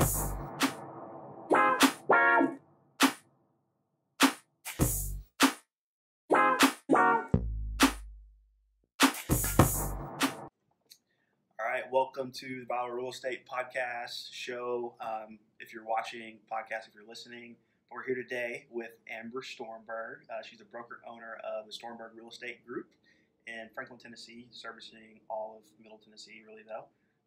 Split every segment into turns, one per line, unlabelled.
All right, welcome to the Vital Real Estate Podcast show. Um, if you're watching podcast, if you're listening, we're here today with Amber Stormberg. Uh, she's a broker owner of the Stormberg Real Estate Group in Franklin, Tennessee, servicing all of Middle Tennessee, really though.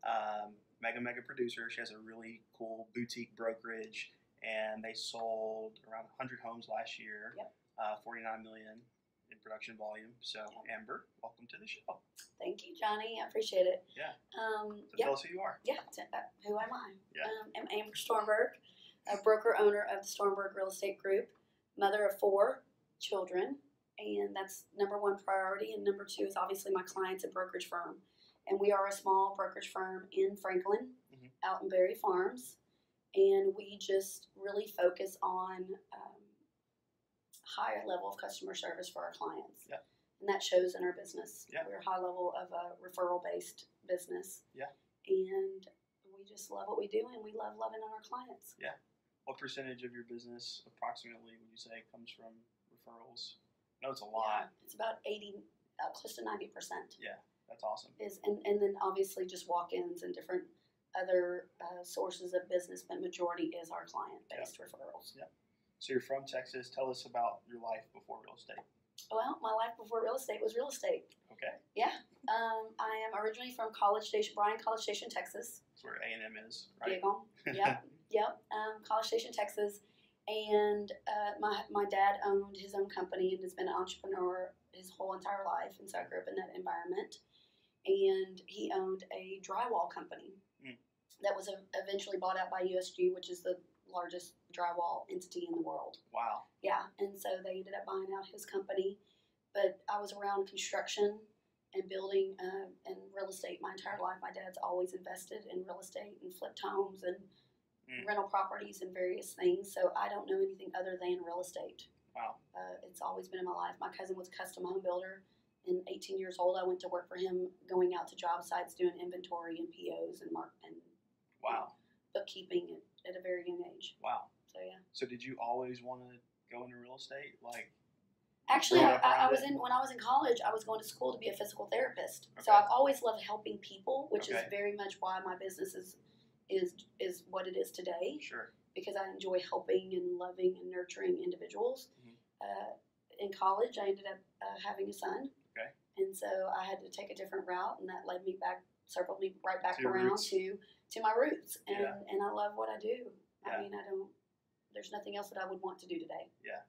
Um, mega mega producer. She has a really cool boutique brokerage, and they sold around 100 homes last year.
Yep.
Uh, 49 million in production volume. So,
Yep.
Amber, welcome to the show.
Thank you, Johnny. I appreciate it.
Yeah.
Um,
So
yeah,
tell us who you are.
yeah. uh, who am I?
Yeah.
Um, I'm Amber Stormberg, a broker owner of the Stormberg Real Estate Group, mother of four children, and that's number one priority. And number two is obviously my client's a brokerage firm, and we are a small brokerage firm in Franklin,
Mhm.
out in Berry Farms, and we just really focus on um, higher level of customer service for our clients.
Yeah.
And that shows in our business.
Yeah.
We're a high level of a referral based business.
Yeah.
And we just love what we do and we love loving on our clients. Yeah.
What percentage of your business, approximately, would you say, comes from referrals? I know it's a lot.
Yeah, it's about 80, uh, close to 90%
That's awesome.
is, and, and then obviously just walk ins and different other uh, sources of business, but majority is our client based referrals.
So you're from Texas. Tell us about your life before real estate.
Well, my life before real estate was real estate.
Okay, Yeah.
Um, I am originally from College Station, Bryan, College Station, Texas.
that's where A and M is, right?
Yep, yep. Um, College Station, Texas, and uh, my my dad owned his own company and has been an entrepreneur his whole entire life, and so I grew up in that environment. And he owned a drywall company
Mm.
that was eventually bought out by USG, which is the largest drywall entity in the world.
wow.
Yeah, and so they ended up buying out his company. But I was around construction and building uh, and real estate my entire life. My dad's always invested in real estate and flipped homes and
Mm.
rental properties and various things. So I don't know anything other than real estate.
Wow.
Uh, it's always been in my life. My cousin was a custom home builder. And 18 years old, I went to work for him, going out to job sites, doing inventory and POs and mark and
Wow.
bookkeeping at, at a very young age.
Wow.
So yeah.
So did you always want to go into real estate? Like,
Actually, I, I, I was in when I was in college. I was going to school to be a physical therapist. So I've always loved helping people, which is very much why my business is is is what it is today.
sure.
Because I enjoy helping and loving and nurturing individuals.
Mhm.
Uh, in college, I ended up uh, having a son,
Okay.
and so I had to take a different route, and that led me back, circled me right back
To
around
roots.
to to my roots, and
Yeah.
and I love what I do.
Yeah.
I mean, I don't. There's nothing else that I would want to do today. Yeah.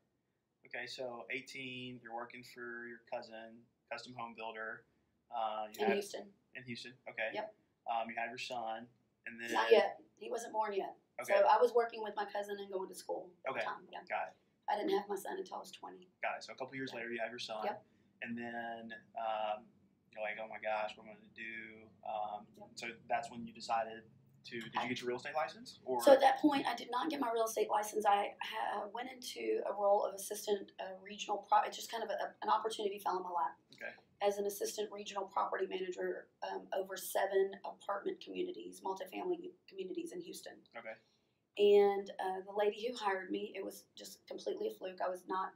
Okay, so 18, you're working for your cousin, custom home builder. Uh,
In
had,
Houston,
in Houston. Okay.
Yep.
Um, you have your son, and then
not yet. He wasn't born yet.
Okay.
So I was working with my cousin and going to school at
Okay.
the time. Yeah.
Got it.
I didn't have my son until I was 20.
Got it. So a couple years
Yeah.
later, you have your son,
Yep.
and then um, you're like, "Oh my gosh, what am I going to do?" Um,
Yep.
So that's when you decided to. Did you get your real estate license? Or
So at that point, I did not get my real estate license. I ha- went into a role of assistant uh, regional. Pro- it just kind of a, an opportunity fell in my lap.
Okay.
As an assistant regional property manager um, over seven apartment communities, multifamily communities in Houston.
okay.
And uh, the lady who hired me, it was just completely a fluke. I was not.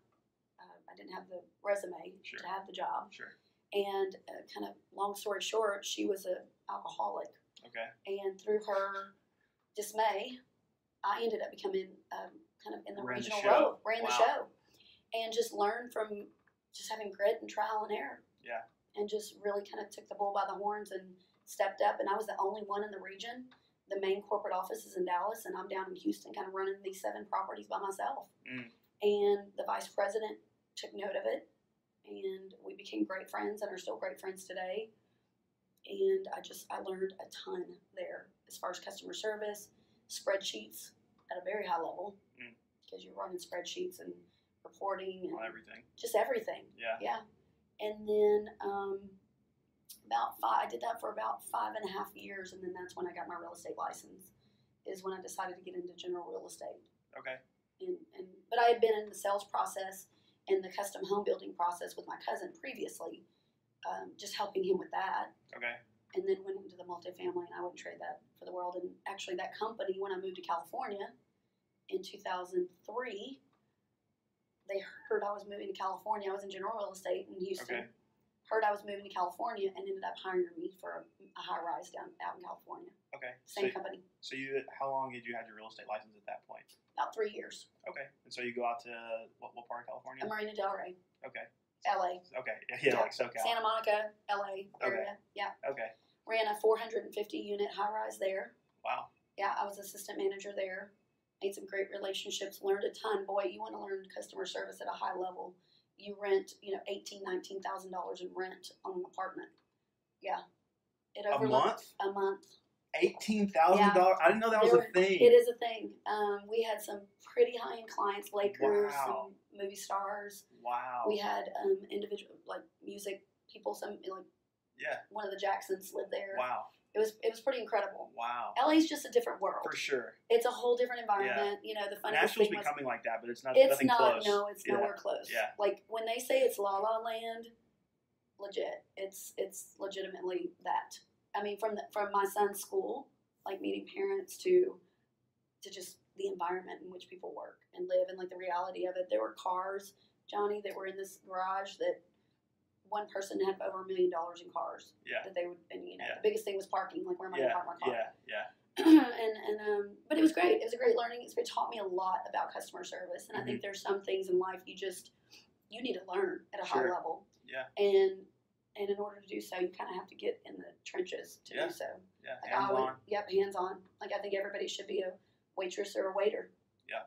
Uh, I didn't have the resume
Sure.
to have the job.
Sure.
And uh, kind of long story short, she was an alcoholic.
Okay.
and through her dismay, I ended up becoming um, kind of in the
Ran
regional
show.
role, ran the show, and just learned from just having grit and trial and error.
Yeah.
And just really kind of took the bull by the horns and stepped up. And I was the only one in the region. The main corporate office is in Dallas, and I'm down in Houston, kind of running these seven properties by myself.
Mm.
And the vice president took note of it, and we became great friends, and are still great friends today and I just I learned a ton there as far as customer service, spreadsheets at a very high level
Mm.
because you're running spreadsheets and reporting and
On everything.
just everything.
Yeah.
Yeah, and then um, about five, I did that for about five and a half years, and then that's when I got my real estate license. Is when I decided to get into general real estate.
Okay.
And, and but I had been in the sales process and the custom home building process with my cousin previously, um, just helping him with that
Okay.
and then went into the multifamily, and I wouldn't trade that for the world. And actually, that company, when I moved to California in 2003, they heard I was moving to California. I was in general real estate in Houston.
Okay.
Heard I was moving to California and ended up hiring me for a, a high rise down out in California.
Okay. So,
Same company,
so you, how long did you have your real estate license at that point?
about three years.
Okay. And so you go out to what, what part of California?
Marina Del Rey,
Okay.
LA,
Okay. Yeah,
Yeah.
like SoCal.
Santa Monica, LA area. Yeah,
Okay.
ran a 450 unit high rise there.
Wow.
yeah, I was assistant manager there. Made some great relationships, learned a ton. Boy, you want to learn customer service at a high level. You rent, you know, eighteen, nineteen thousand dollars in rent on an apartment. Yeah, it
over
A
month?
a month.
Eighteen thousand dollars. I didn't know that was a
were-
thing.
It is a thing. Um, we had some pretty high end clients, Lakers,
Wow.
some movie stars.
Wow.
We had um, individual like music people. Some like
yeah.
one of the Jacksons lived there.
Wow.
It was it was pretty incredible.
Wow.
LA's just a different world.
For sure.
It's a whole different environment. You know, the funniest
Nashville's
thing was
becoming like that, but it's not.
it's not
close.
no it's
Yeah.
nowhere close
Yeah.
like when they say it's la la land legit it's it's legitimately that i mean from the, from my son's school like meeting parents to to just the environment in which people work and live and like the reality of it there were cars johnny that were in this garage that one person had over a million dollars in cars
Yeah.
that they would and you know
Yeah.
the biggest thing was parking like where am i going to park my car
Yeah. Yeah.
and and um, but it was great. It was a great learning. It taught me a lot about customer service, and I
Mm-hmm.
think there's some things in life you just you need to learn at a high level.
Yeah.
And and in order to do so, you kind of have to get in the trenches to
Yeah.
do so.
Yeah.
Like
Hands
I would,
on.
yep, hands on. Like I think everybody should be a waitress or a waiter.
Yeah,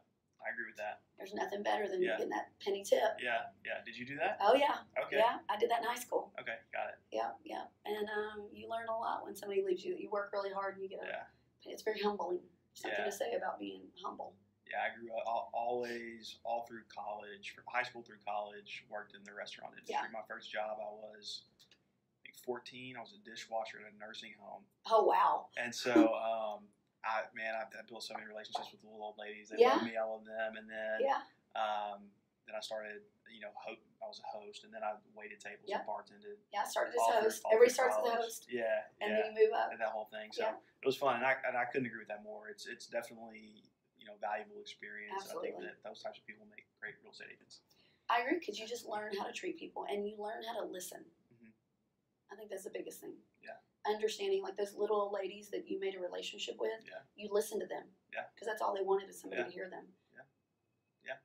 I agree with that.
There's nothing better than
Yeah.
getting that penny tip.
Yeah. Yeah. Did you do that?
Oh yeah,
Okay.
yeah. I did that in high school.
Okay. Got it.
Yeah, yeah. And um, you learn a lot when somebody leaves you. You work really hard and you get a.
Yeah.
It's very humbling. Something
Yeah.
to say about being humble.
Yeah, I grew up always all through college, from high school through college, worked in the restaurant industry.
Yeah.
My first job, I was I 14. I was a dishwasher at a nursing home,
Oh wow.
and so um, I man, I, I built so many relationships with the little old ladies. They
Yeah.
loved me, I loved them, and then
Yeah.
um, then I started, you know, ho- I was a host, and then I waited tables
Yeah.
and bartended.
Yeah, I started as
a
host. Everybody starts as a host,
Yeah,
and
yeah,
then you move up.
and that whole thing. So
Yeah.
it was fun, and I and I couldn't agree with that more. It's it's definitely you know valuable experience. I
Absolutely.
think that those types of people make great real estate agents.
I agree because you just learn how to treat people and you learn how to listen.
Mhm.
I think that's the biggest thing.
Yeah.
Understanding like those little ladies that you made a relationship with.
Yeah.
You listen to them.
Yeah.
Because that's all they wanted is somebody
Yeah.
to hear them.
Yeah. Yeah.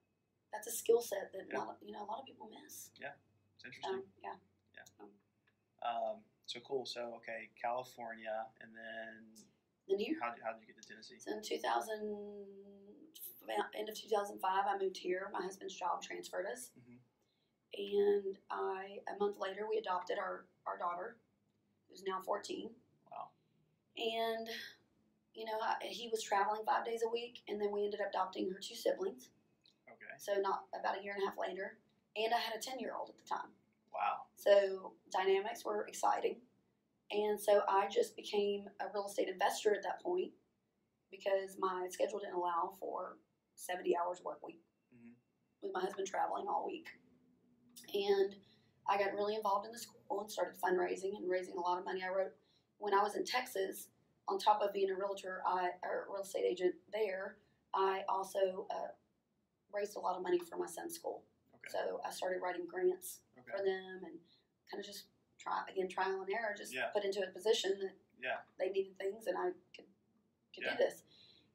That's a skill set that
Yeah.
a lot of, you know a lot of people miss. Yeah.
It's interesting.
Um, yeah.
Um, so cool. So okay, California, and then
Then here,
how how did you get to Tennessee?
so in 2000, end of 2005, I moved here. My husband's job transferred us.
Mhm.
and I a month later we adopted our our daughter, who's now fourteen.
Wow.
And you know I, he was traveling five days a week, and then we ended up adopting her two siblings.
Okay.
So not about a year and a half later, and I had a ten year old at the time.
Wow.
So dynamics were exciting, and so I just became a real estate investor at that point because my schedule didn't allow for seventy hours work week
Mhm.
with my husband traveling all week. And I got really involved in the school and started fundraising and raising a lot of money. I wrote when I was in Texas, on top of being a realtor, I or real estate agent there, I also uh, raised a lot of money for my son's school.
Okay.
So I started writing grants
Okay.
for them and kind of just try again trial and error, just
Yeah.
put into a position that
Yeah.
they needed things and I could could
Yeah.
do this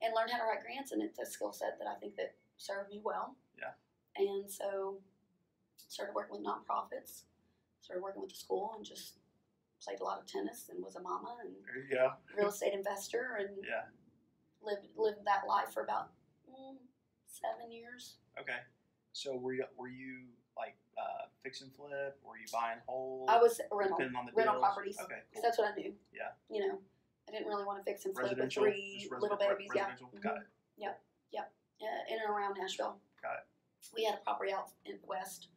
and learn how to write grants and it's a skill set that I think that served me well.
Yeah.
And so started working with nonprofits, started working with the school and just played a lot of tennis and was a mama and
go.
real estate investor and
Yeah.
lived lived that life for about mm, seven years.
Okay. So were you were you like uh, fix and flip? Were you buying whole?
I was rental
on the
rental properties.
Okay. Cool.
that's what I knew.
Yeah.
You know, I didn't really want to fix and flip with three little babies.
Residential.
Yeah.
Got
Mhm.
it.
uh, in and around Nashville.
Got it.
We had a property out in the west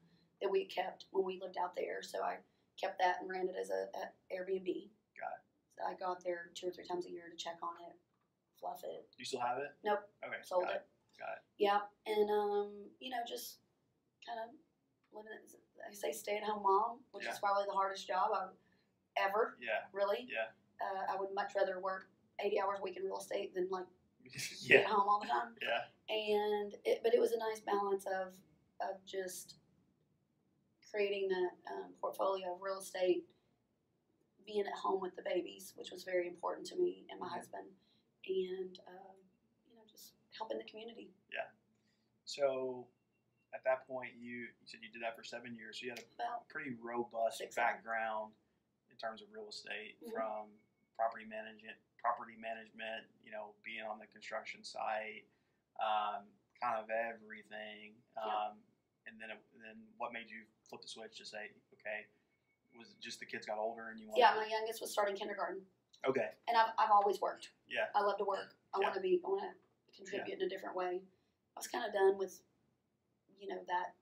that we kept when we lived out there, so I kept that and ran it as a, a Airbnb.
Got it.
So I go out there two or three times a year to check on it, fluff it,
Do you still have it?
Nope.
Okay.
sold
got
it.
Got it.
Yeah, and um, you know, just kind of living. it- I say stay at home mom, which
Yeah.
is probably the hardest job. I've ever.
Yeah.
Really.
Yeah.
Uh, I would much rather work 80 hours a week in real estate than like be
yeah.
at home all the time.
Yeah.
And it, but it was a nice balance of of just creating that um, portfolio of real estate, being at home with the babies, which was very important to me and my
Mhm.
husband, and um, you know just helping the community. Yeah.
So at that point, you, you said you did that for seven years. So you had a
About
pretty robust background in terms of real estate
Mhm.
from property management, property management, you know, being on the construction site, um, kind of everything. Um, And then, it, then what made you flip the switch to say, okay, was it just the kids got older and you wanted?
yeah, my youngest was starting kindergarten,
okay,
and I've I've always worked.
yeah,
I love to work. I
Yeah.
want to be. I want to contribute in a different way. I was kind of done with, you know, that.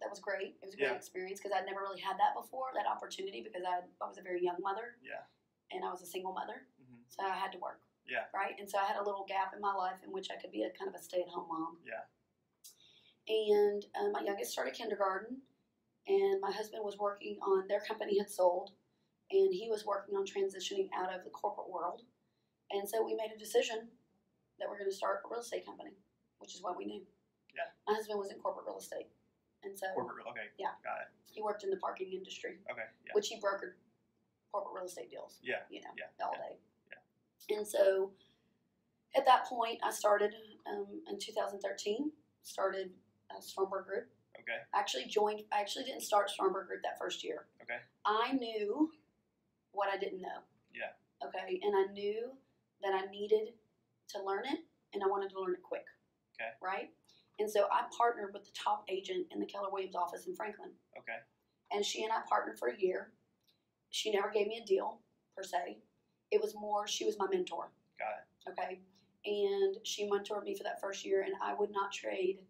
That was great. It was a great
Yeah.
experience because I'd never really had that before. That opportunity because I I was a very young mother
yeah,
and I was a single mother,
hmm
so I had to work.
Yeah.
Right. And so I had a little gap in my life in which I could be a kind of a stay at home mom.
yeah,
And um, my youngest started kindergarten, and my husband was working on their company had sold, and he was working on transitioning out of the corporate world. And so we made a decision that we're going to start a real estate company, which is what we knew.
Yeah.
My husband was in corporate real estate, and so
corporate, real- okay,
Yeah.
got it,
he worked in the parking industry,
okay, yeah,
which he brokered corporate real estate deals.
yeah,
You know,
yeah,
all
yeah,
day. And so at that point, I started um, in 2013. Started uh, Stormberg Group.
okay,
I actually joined. I actually didn't start Stormberg Group that first year.
okay,
I knew what I didn't know.
Yeah.
Okay, and I knew that I needed to learn it, and I wanted to learn it quick.
Okay.
Right. And so I partnered with the top agent in the Keller Williams office in Franklin,
okay,
and she and I partnered for a year. She never gave me a deal per se. It was more she was my mentor.
got it,
Okay. And she mentored me for that first year, and I would not trade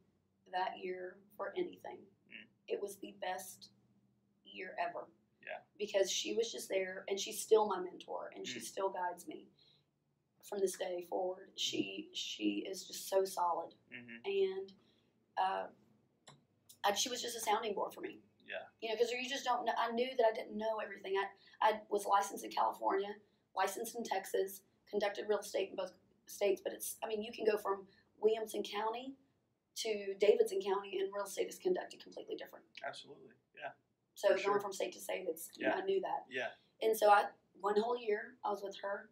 that year for anything.
Mm.
It was the best year ever.
Yeah.
Because she was just there, and she's still my mentor, and she
Mm.
still guides me from this day forward. She she is just so solid,
hmm
and uh, I, she was just a sounding board for me.
yeah,
You know, because you just don't know. I knew that I didn't know everything. I, I was licensed in California, licensed in Texas, conducted real estate in both states. But it's, I mean, you can go from Williamson County to Davidson County, and real estate is conducted completely different.
absolutely, yeah,
So
For sure.
going from state to state, it's,
Yeah.
I knew that.
yeah,
And so I, one whole year, I was with her,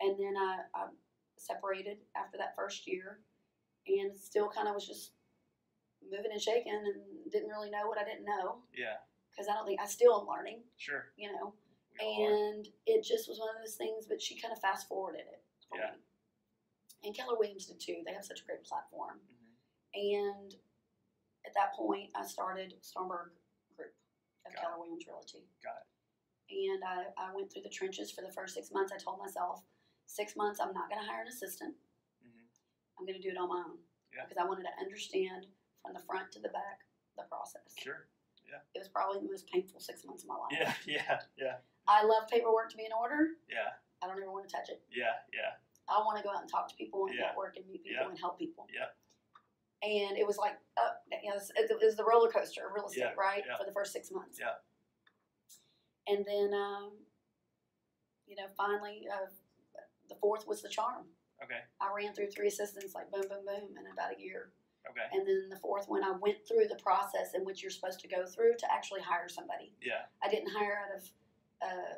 and then I, I separated after that first year, and still kind of was just moving and shaking, and didn't really know what I didn't know
yeah,
because I don't think I still am learning,
sure,
you know. And it just was one of those things, but she kind of fast forwarded it for
Yeah.
me. And Keller Williams did too. They have such a great platform.
Mhm.
And at that point, I started Stormberg Group of
Got
Keller Williams Realty.
Got it.
And I, I went through the trenches for the first six months. I told myself, six months, I'm not going to hire an assistant.
Mhm.
I'm going to do it on my own.
Yeah.
Because I wanted to understand from the front to the back the process.
Sure. Yeah.
It was probably the most painful six months of my life.
Yeah. Yeah. Yeah.
I love paperwork to be in order.
Yeah.
I don't ever want to touch it.
Yeah. Yeah.
I want to go out and talk to people and
Yeah.
network and meet people
Yeah.
and help people.
Yeah.
And it was like, uh, you know, it was, it was the roller coaster of real estate,
Yeah.
right?
Yeah.
For the first six months.
Yeah.
And then, um, you know, finally, uh, the fourth was the charm.
Okay.
I ran through three assistants, like boom, boom, boom, in about a year.
Okay.
And then the fourth one, I went through the process in which you're supposed to go through to actually hire somebody.
Yeah.
I didn't hire out of, uh,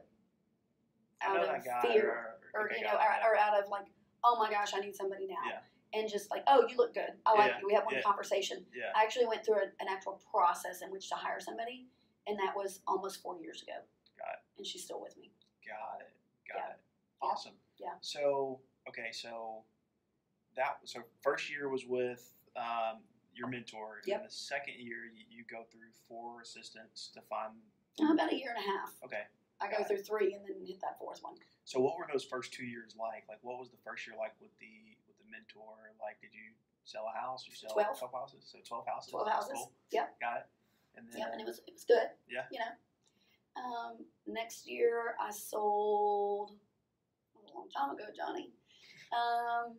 out of fear
Or,
or
okay,
you know, or, or out of like, oh my gosh, I need somebody now.
Yeah.
And just like, oh, you look good. I like
Yeah,
you. We have one
yeah.
conversation.
Yeah.
I actually went through a, an actual process in which to hire somebody, and that was almost four years ago.
Got it.
And she's still with me.
Got it. Got it. Awesome.
Yeah.
So okay, so that so first year was with um, your mentor.
Yep.
And the second year, you, you go through four assistants to find.
Uh, about a year and a half.
Okay.
I go
it.
through three and then hit that fourth one.
So what were those first two years like? Like what was the first year like with the mentor? Like did you sell a house? You sell
Twelve.
twelve houses. So twelve houses.
Twelve houses.
cool.
Yep.
Got it. And then
Yep, and it was it was good.
Yeah.
You know. Um, next year I sold a long time ago, Johnny. Um,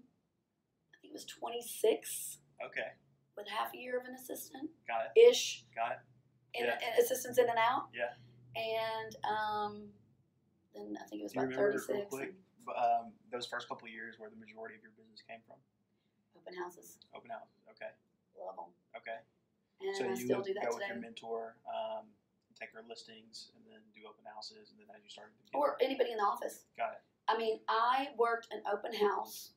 I think it was twenty six
okay,
with half a year of an assistant
got it.
ish.
Got it.
And,
Yeah.
in assistants in and out.
Yeah.
And um, then I think it was
you
about thirty six.
Um, those first couple years where the majority of your business came from?
Open houses,
Open houses. Okay.
love them,
Okay.
and
so
I
you would
do that
go with your mentor, um, take her listings, and then do open houses, and then as you started to
Or anybody in the office.
got it.
I mean, I worked an open house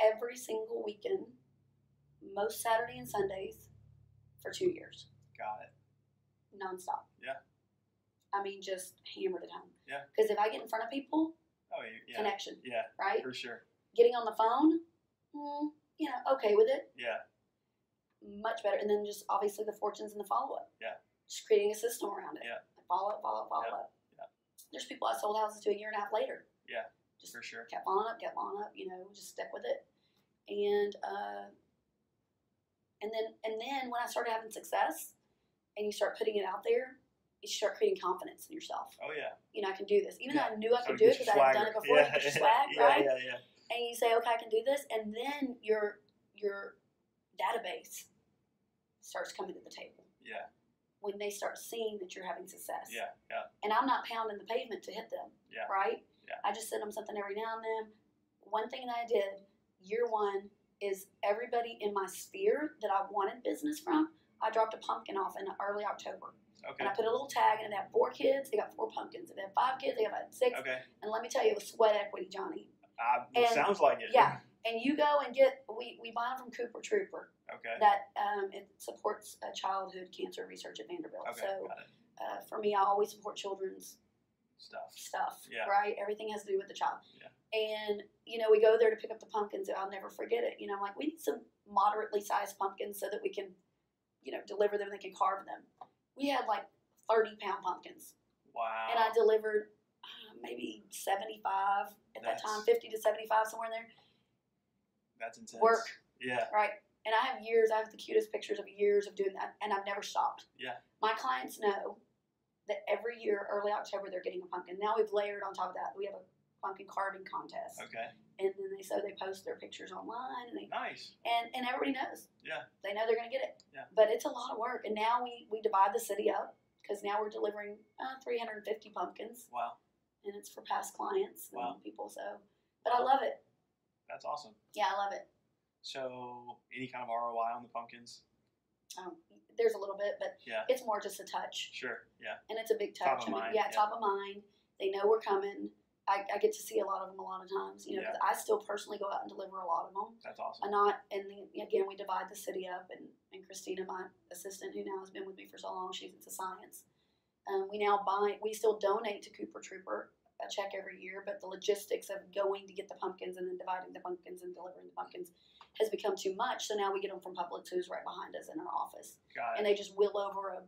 every single weekend, most Saturday and Sundays, for two years,
Got it.
nonstop.
Yeah.
I mean, just hammered it home.
Yeah.
Because if I get in front of people,
Oh yeah.
connection,
Yeah,
right?
for sure.
Getting on the phone, mm, you know, okay with it,
Yeah.
much better. And then just obviously the fortunes and the follow up.
Yeah.
Just creating a system around it.
Yeah.
Follow up, follow up, follow
Yeah.
up.
Yeah.
There's people I sold houses to a year and a half later.
Yeah.
Just
For sure.
kept on up, kept on up, you know, just stick with it. And uh, and then and then when I started having success and you start putting it out there, you start creating confidence in yourself.
Oh yeah.
You know, I can do this. Even
Yeah.
though I knew I
So
could do it because I had done it before,
Yeah.
you get swag,
yeah,
right?
Yeah, yeah.
And you say, okay, I can do this, and then your your database starts coming to the table
Yeah.
when they start seeing that you're having success.
Yeah. Yeah.
And I'm not pounding the pavement to hit them.
Yeah.
Right?
Yeah.
I just send them something every now and then. One thing that I did year one is everybody in my sphere that I wanted business from, I dropped a pumpkin off in early October.
Okay.
And I put a little tag and they have four kids, they got four pumpkins. If they have five kids, they got six.
Okay.
And let me tell you, it was sweat equity, Johnny.
Uh, it
And-
sounds like it.
Yeah. And you go and get, we, we buy them from Cooper Trooper.
Okay.
That um, it supports uh, childhood cancer research at Vanderbilt.
Okay.
So
got it.
uh, for me, I always support children's
Stuff.
stuff,
Yeah.
right? Everything has to do with the child.
Yeah.
And, you know, we go there to pick up the pumpkins. I'll never forget it. You know, I'm like, we need some moderately sized pumpkins so that we can, you know, deliver them, they can carve them. We had like 30 pound pumpkins.
Wow.
And I delivered uh, maybe 75 at that time, 50 to 75, somewhere in there.
That's intense.
Work,
Yeah.
right? And I have years, I have the cutest pictures of years of doing that, and I've never stopped.
Yeah.
My clients know that every year, early October, they're getting a pumpkin. Now we've layered on top of that, we have a pumpkin carving contest.
Okay.
And then they so they post their pictures online, and they
Nice.
and, and everybody knows.
Yeah.
They know they're going to get it.
Yeah.
But it's a lot of work, and now we we divide the city up because now we're delivering uh, 350 pumpkins,
Wow.
and it's for past clients and
Wow.
people. So, but I love it.
That's awesome.
Yeah, I love it.
So, any kind of ROI on the pumpkins?
Um, there's a little bit, but
Yeah.
it's more just a touch,
Sure. Yeah.
and it's a big touch.
Top of
I mean,
mind,
yeah,
yeah.
top of mind. They know we're coming. I, I get to see a lot of them a lot of times, you know. 'cause I still personally go out and deliver a lot of them.
That's awesome.
not, and then, again, we divide the city up, and, and Christina, my assistant, who now has been with me for so long, she's into science. Um, we now buy, we still donate to Cooper Trooper a check every year, but the logistics of going to get the pumpkins and then dividing the pumpkins and delivering the pumpkins has become too much. So now we get them from Publix, who's right behind us in our office,
Got
and they just wheel over a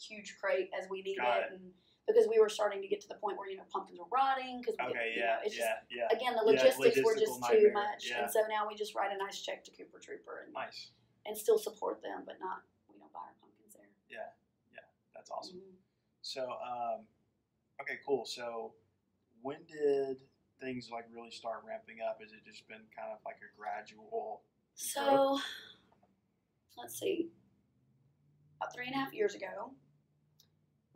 huge crate as we need
Got
it, and because we were starting to get to the point where you know pumpkins were rotting because
Okay. Yeah.
know, it's just
Yeah. Yeah.
again the logistics were just
nightmare,
too much and so now we just write a nice check to cooper trooper and,
Nice.
and still support them but not we don't buy our pumpkins there
Yeah. Yeah. That's awesome.
Mhm.
So, um, okay, cool. So, when did things like really start ramping up? Has it just been kind of like a gradual?
so let's see about three and a half years ago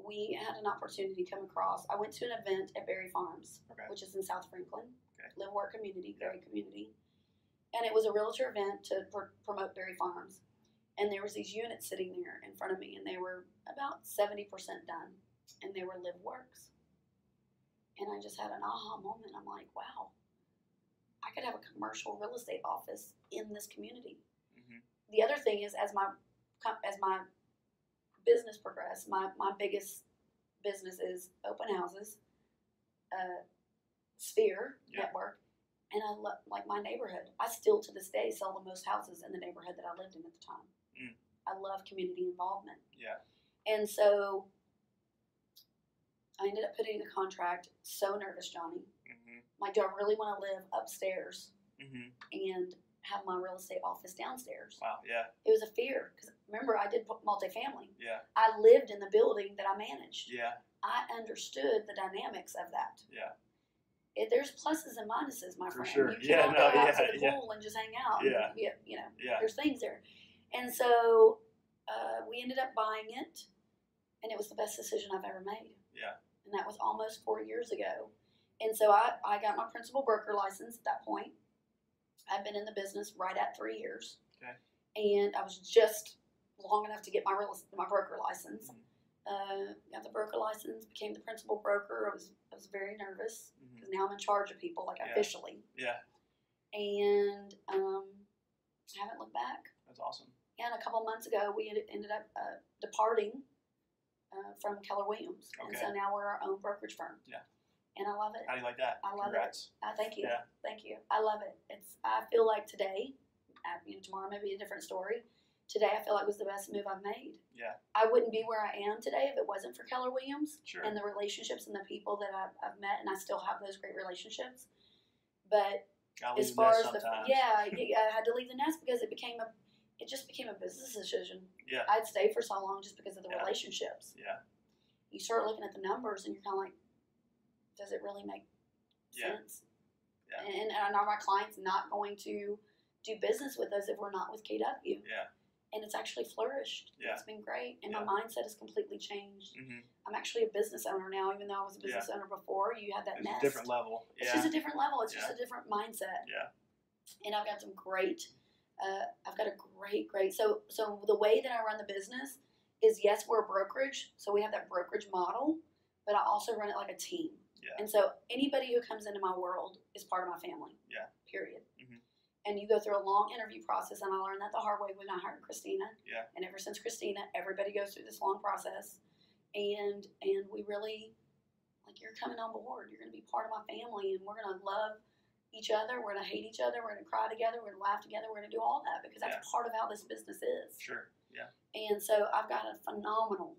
we had an opportunity come across i went to an event at berry farms
Okay.
which is in south franklin.
Okay.
live work community
Yeah.
community. And it was a realtor event to pr- promote berry farms. And there was these units sitting there in front of me and they were about 70% done and they were live works. And i just had an aha moment. I'm like wow i could have a commercial real estate office in this community.
Hmm
the other thing is as my as my business progress, my, my biggest business is open houses uh, sphere
Yeah.
network and i love like my neighborhood. I still to this day sell the most houses in the neighborhood that i lived in at the time.
Mm.
i love community involvement.
Yeah.
and so i ended up putting in a contract so nervous johnny.
Hmm
like do i really want to live upstairs?
Hmm
and have my real estate office downstairs
Wow. Yeah.
it was a fear because remember I did multifamily.
Yeah.
I lived in the building that I managed.
Yeah.
I understood the dynamics of that.
Yeah.
It, there's pluses and minuses, my
For
friend.
sure.
You
Yeah,
cannot
no,
go out
yeah,
to the
yeah.
pool and just hang out.
Yeah.
be- you know,
Yeah.
there's things there, and so uh, we ended up buying it, and it was the best decision I've ever made.
Yeah.
And that was almost four years ago. And so I, I got my principal broker license at that point. I've been in the business right at three years.
Okay.
And I was just long enough to get my real, my broker license.
Mhm.
Uh, got the broker license, became the principal broker. I was I was very nervous because now I'm in charge of people, like
Yeah.
officially.
Yeah,
And um, I haven't looked back.
that's awesome.
Yeah, and a couple months ago, we ended up uh, departing uh, from Keller Williams, and so now we're our own brokerage firm.
Yeah.
And I love it.
How do you like that?
I love
Congrats.
it. Uh, thank you,
Yeah.
thank you. I love it. It's. I feel like today, uh, you know, tomorrow may be a different story. Today, I feel like was the best move I've made.
Yeah,
I wouldn't be where I am today if it wasn't for Keller Williams
sure.
and the relationships and the people that I've, I've met, and I still have those great relationships. But as far as the
sometimes.
yeah, I, I had to leave the nest because it became a, it just became a business decision.
Yeah.
I'd stay for so long just because of the
Yeah.
relationships.
Yeah.
You start looking at the numbers and you're kind of like, does it really make
Yeah.
sense?
Yeah.
And, and are my clients not going to do business with us if we're not with KW?
Yeah.
And it's actually flourished.
Yeah.
It's been great, and
Yeah.
my mindset has completely changed.
hmm
I'm actually a business owner now, even though I was a business owner before. You had that
It's
nest.
a different level.
It's just a different level. It's just a different mindset.
Yeah.
And I've got some great. Uh, I've got a great, great. So, so the way that I run the business is yes, we're a brokerage, so we have that brokerage model, but I also run it like a team.
Yeah.
And so anybody who comes into my world is part of my family.
Yeah.
Period.
Mhm.
And you go through a long interview process, and I learned that the hard way when I hired Christina.
Yeah.
And ever since Christina, everybody goes through this long process, and and we really like you're coming on board. You're going to be part of my family, and we're going to love each other. We're going to hate each other. We're going to cry together. We're going to laugh together. We're going to do all that because that's
Yeah.
part of how this business is.
Sure. Yeah.
And so I've got a phenomenal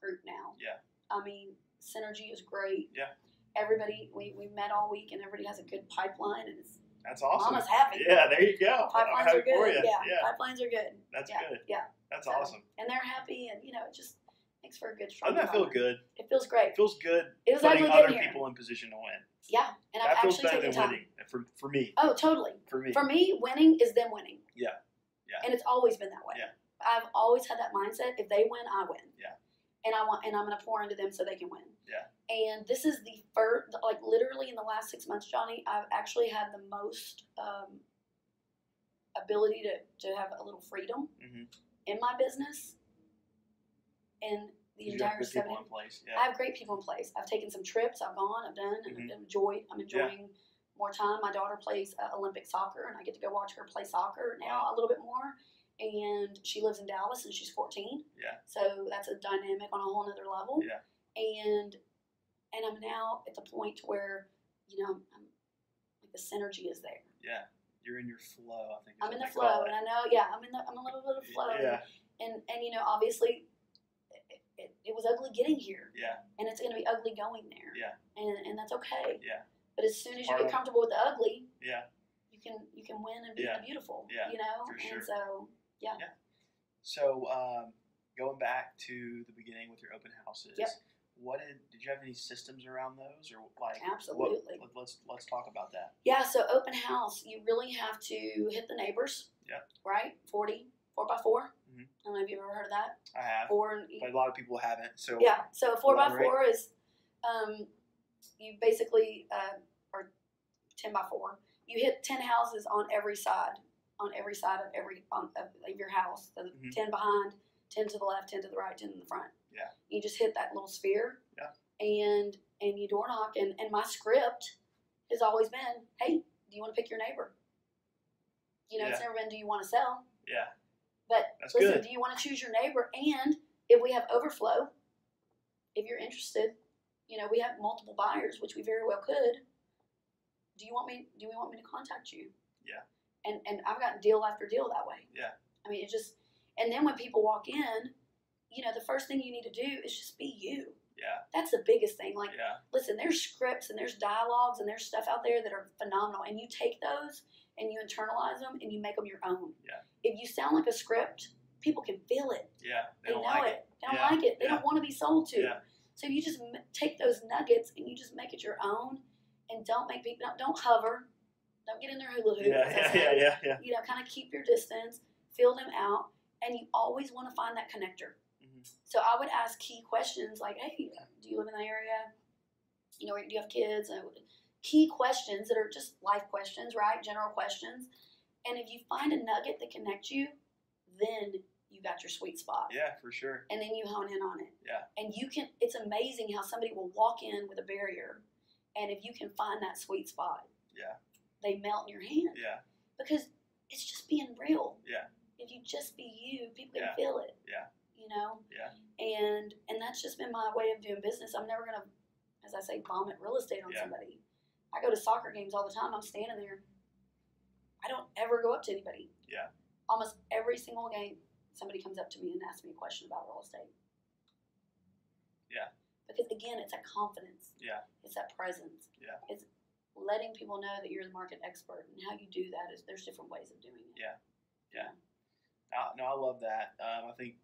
group now.
Yeah.
I mean, synergy is great.
Yeah.
Everybody, we, we met all week, and everybody has a good pipeline, and it's
That's awesome.
Mama's happy.
Yeah, there you go.
Pipelines are good. Yeah,
yeah.
pipelines are good.
That's
yeah,
good.
Yeah,
That's
So,
awesome.
and they're happy, and you know, it just makes for a good.
Doesn't that feel good?
It feels great.
It feels good
It was
putting other
here.
people in position to win.
Yeah, and
that
I've
feels
actually
better
taken
than
time.
winning. Uh, for, for me.
Oh, totally.
For me.
For me, winning is them winning.
Yeah. Yeah.
And it's always been that way.
Yeah.
I've always had that mindset. If they win, I win.
Yeah.
And I want, and I'm going to pour into them so they can win.
Yeah.
And this is the first, like literally in the last six months, Johnny, I've actually had the most um, ability to, to have a little freedom
Mhm.
in my business. And the
you
entire seven.
people in place.
I have great people in place. I've taken some trips. I've gone. I've done, and
Mhm.
I've enjoyed. I'm enjoying more time. My daughter plays uh, Olympic soccer, and I get to go watch her play soccer now a little bit more. And she lives in Dallas, and she's 14.
Yeah.
So that's a dynamic on a whole nother level.
Yeah.
And and I'm now at the point where you know I'm, like the synergy is there.
Yeah. You're in your flow, I think.
I'm in the flow, and I know. Yeah, I'm in the. I'm a little bit of flow.
Yeah.
And and you know, obviously, it, it, it was ugly getting here
Yeah.
and it's going to be ugly going there.
Yeah.
And and that's okay.
Yeah.
But as soon as you get comfortable with the ugly,
Yeah.
you can you can win and be
Yeah.
beautiful.
Yeah,
You know.
for sure.
And so yeah. Yeah.
So, um, going back to the beginning with your open houses,
Yep.
What did did you have any systems around those, or like
Absolutely.
What, let- let's let's talk about that.
yeah, so open house, you really have to hit the neighbors.
Yeah.
Right. Forty four by 4
Mhm.
I don't know if you've ever heard of that.
I have,
Four.
but a lot of people haven't. So
Yeah. So four by four is, um, you basically uh, or ten by four. You hit ten houses on every side, on every side of every on, of, your house. So
Mhm.
ten behind, ten to the left, ten to the right, ten in the front.
Yeah.
You just hit that little sphere.
Yeah.
And and you door knock and and my script has always been, hey, do you want to pick your neighbor? You know, it's never been, do you want to sell?
yeah,
But
That's
listen,
good.
do you want to choose your neighbor? And if we have overflow, if you're interested, you know, we have multiple buyers, which we very well could. Do you want me? Do we want me to contact you?
Yeah.
And and I've gotten deal after deal that way.
Yeah.
I mean, it just and then when people walk in, you know, the first thing you need to do is just be you.
yeah,
That's the biggest thing. Like
yeah,
listen, there's scripts and there's dialogues and there's stuff out there that are phenomenal, and you take those and you internalize them and you make them your own.
Yeah.
If you sound like a script, people can feel it.
yeah. They,
They,
don't
know
like
it. They don't
Yeah,
like it. They don't want to be sold to.
Yeah.
So you just m- take those nuggets and you just make it your own, and don't make people don't, don't hover, don't get in their hula hoop.
Yeah, yeah, yeah, yeah, yeah.
You know, kind of keep your distance, fill them out, and you always want to find that connector. So I would ask key questions like, "Hey, do you live in the area? you know, do you have kids? And key questions that are just life questions, right? General questions. And if you find a nugget that connects you, then you got your sweet spot.
Yeah, for sure.
And then you hone in on it.
Yeah.
And you can, it's amazing how somebody will walk in with a barrier. And if you can find that sweet spot,
Yeah.
they melt in your hand.
Yeah.
Because it's just being real.
Yeah.
If you just be you, people can
Yeah.
feel it.
Yeah.
You know?
Yeah.
And and that's just been my way of doing business. I'm never gonna, as I say, vomit real estate on
Yeah.
somebody. I go to soccer games all the time. I'm standing there. I don't ever go up to anybody.
Yeah.
Almost every single game, somebody comes up to me and asks me a question about real estate.
Yeah.
Because again, it's that confidence.
Yeah.
It's that presence.
Yeah.
It's letting people know that you're the market expert and how you do that is there's different ways of doing it.
Yeah. Yeah. Uh, no, I love that. Um, I think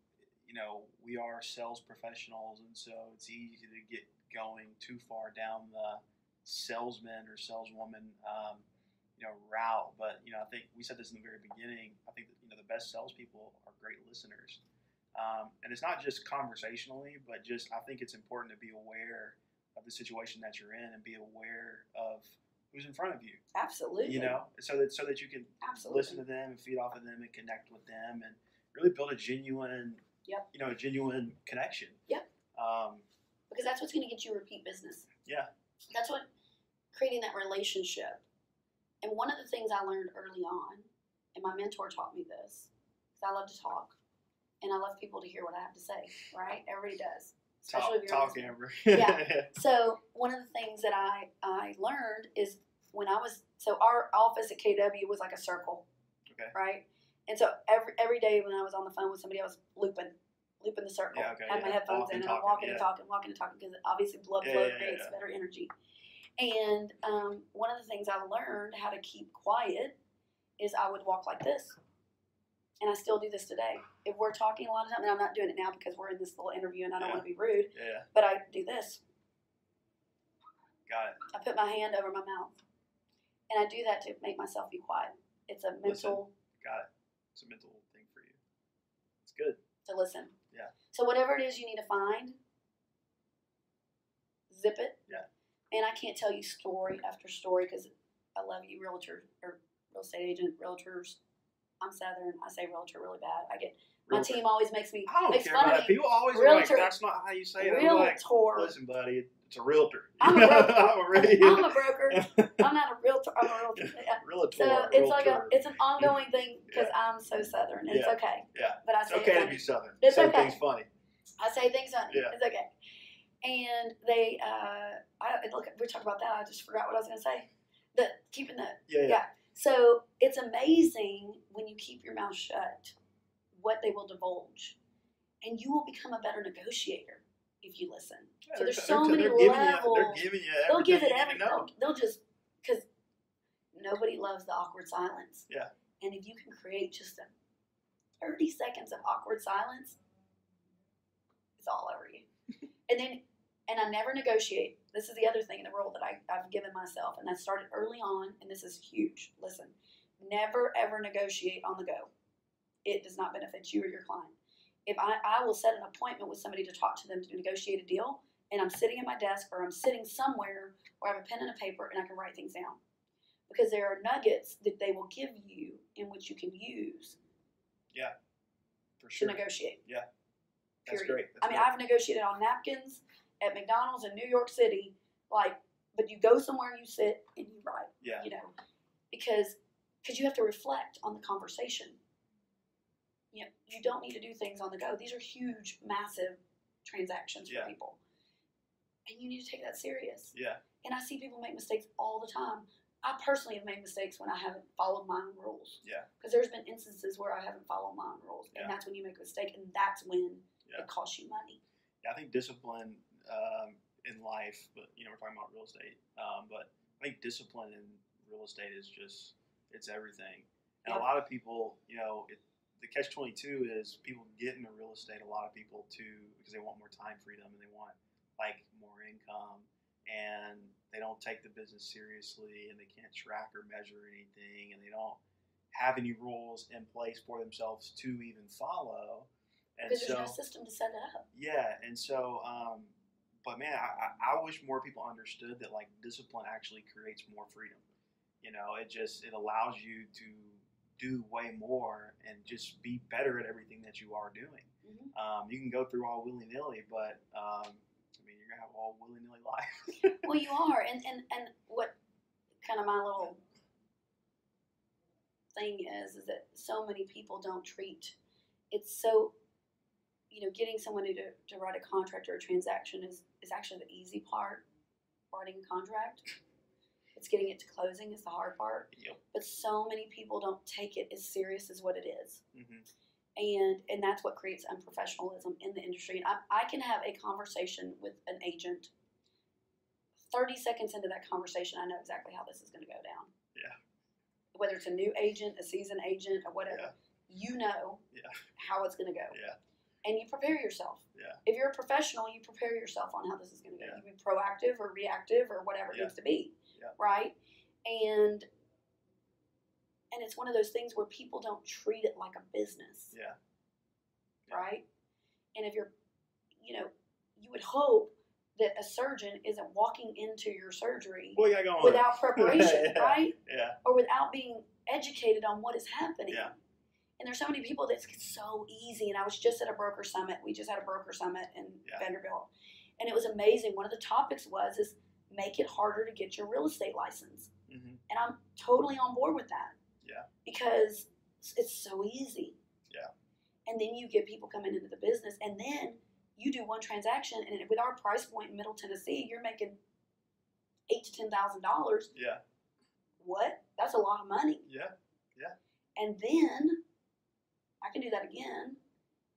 you know we are sales professionals, and so it's easy to get going too far down the salesman or saleswoman um, you know route. But you know, I think we said this in the very beginning. I think that you know the best salespeople are great listeners, um, and it's not just conversationally, but just I think it's important to be aware of the situation that you're in and be aware of who's in front of you.
Absolutely.
You know, so that so that you can
Absolutely.
listen to them and feed off of them and connect with them and really build a genuine
Yep.
you know a genuine connection
Yep.
um,
because that's what's going to get you repeat business.
Yeah.
That's what creating that relationship. And one of the things I learned early on, and my mentor taught me this, because I love to talk, and I love people to hear what I have to say. Right? Everybody does,
talk,
especially if you're
talk. Amber
Yeah. So one of the things that I I learned is when I was so our office at KW was like a circle.
Okay.
Right. And so every every day when I was on the phone with somebody, I was looping, looping the circle.
Yeah, okay,
Had my headphones
Walking,
in, and I'm walking and talking, walking and talking because obviously blood flow
yeah, yeah,
creates
yeah.
better energy. And um, one of the things I learned how to keep quiet is I would walk like this. And I still do this today. If we're talking a lot of time, and I'm not doing it now because we're in this little interview and I don't
Yeah.
want to be rude,
yeah
but I do this.
got it
I put my hand over my mouth. And I do that to make myself be quiet. It's a mental
got it it's a mental thing for you it's good
to listen.
Yeah.
So whatever it is you need to find, zip it.
Yeah.
And I can't tell you story after story because I love you, realtor or real estate agent, realtors. I'm Southern. I say realtor really bad. I get my
Realtor.
team always makes me
I don't care about. People always are like, that's not how you say it. I'm like,
Realtor.
listen, buddy, it's a realtor.
I'm a broker.
I'm a radio.
I'm a broker. I'm not a realtor. I'm a realtor. Yeah.
realtor.
So it's like a it's an ongoing thing because I'm so southern. It's
Yeah.
okay.
Yeah.
But I
It's
say it
okay to be southern.
It's
Say
okay.
things funny.
I say things funny.
Yeah.
It's okay. And they, uh, I look. We talked about that. I just forgot what I was going to say. The keeping the
Yeah, yeah.
Yeah. so it's amazing when you keep your mouth shut what they will divulge, and you will become a better negotiator if you listen.
Yeah,
So there's so many
they're giving You,
levels.
they're giving you
They'll give it
you
every.
need to know.
They'll, they'll just because nobody loves the awkward silence.
Yeah.
And if you can create just a thirty seconds of awkward silence, it's all over you. and then, and I never negotiate. This is the other thing in the role that I, I've given myself, and I started early on, and this is huge. Listen, never ever negotiate on the go. It does not benefit you or your client. If I, I will set an appointment with somebody to talk to them to negotiate a deal, and I'm sitting at my desk or I'm sitting somewhere where I have a pen and a paper and I can write things down. Because there are nuggets that they will give you in which you can use
Yeah,
For
sure.
to negotiate.
That's
period.
great.
I
That's
mean, I've negotiated on napkins at McDonald's in New York City, like, but you go somewhere, you sit, and you write.
yeah.
You know, because because you have to reflect on the conversation. You know, you don't need to do things on the go. These are huge, massive transactions for
Yeah.
people, and you need to take that serious.
Yeah.
And I see people make mistakes all the time. I personally have made mistakes when I haven't followed my own rules.
Yeah.
Because there's been instances where I haven't followed my own rules,
Yeah.
and that's when you make a mistake, and that's when
Yeah.
it costs you money.
Yeah, I think discipline um, in life, but you know, we're talking about real estate. Um, but I think discipline in real estate is just it's everything. And a lot of people, you know, it, the catch twenty two is people get into real estate. A lot of people too because they want more time freedom and they want like more income, and they don't take the business seriously and they can't track or measure anything and they don't have any rules in place for themselves to even follow. And
Because
so
there's no system to set up.
yeah, and so um, but man, I I wish more people understood that like discipline actually creates more freedom. You know, it just it allows you to do way more and just be better at everything that you are doing.
Mhm.
Um, you can go through all willy nilly, but um, I mean, you're gonna have all willy nilly life.
Well, you are, and and and what kind of my little thing is is that so many people don't treat it's so you know getting someone to to write a contract or a transaction is is actually the easy part writing a contract it's getting it to closing is the hard part
yep.
but so many people don't take it as serious as what it is
hmm
and and that's what creates unprofessionalism in the industry. And I, I can have a conversation with an agent. Thirty seconds into that conversation, I know exactly how this is going to go down.
Yeah.
Whether it's a new agent, a seasoned agent, or whatever,
Yeah.
you know
Yeah.
how it's going to go.
Yeah.
And you prepare yourself.
Yeah.
If you're a professional, you prepare yourself on how this is going to go.
Yeah.
You be proactive or reactive or whatever it needs to be.
Yeah.
Right. And and it's one of those things where people don't treat it like a business
Yeah. Yeah.
right? And if you're, you know, you would hope that a surgeon isn't walking into your surgery
got going?
without preparation,
Yeah.
right?
yeah.
Or without being educated on what is happening.
Yeah.
And there's so many people that's so easy. And I was just at a broker summit. We just had a broker summit in
Yeah.
Vanderbilt, and it was amazing. One of the topics was is make it harder to get your real estate license,
hmm
and I'm totally on board with that.
Yeah.
Because it's so easy.
Yeah.
And then you get people coming into the business, and then you do one transaction, and with our price point in Middle Tennessee, you're making eight to ten thousand dollars.
Yeah.
What? That's a lot of money.
Yeah. Yeah.
And then I can do that again,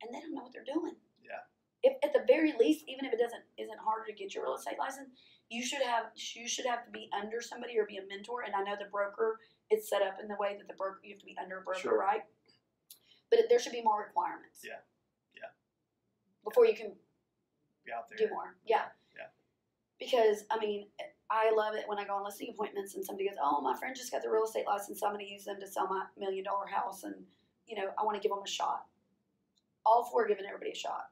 and they don't know what they're doing.
Yeah.
If at the very least, even if it doesn't isn't harder to get your real estate license, you should have you should have to be under somebody or be a mentor. And I know the broker is set up in the way that the broker you have to be under a broker,
Sure.
right? But there should be more requirements.
Yeah. Yeah.
Before you can
Be out there.
do more. Yeah.
Yeah.
Because I mean, I love it when I go on listing appointments and somebody goes, "Oh, my friend just got the real estate license, so I'm going to use them to sell my million dollar house," and you know, I want to give them a shot. All for giving everybody a shot,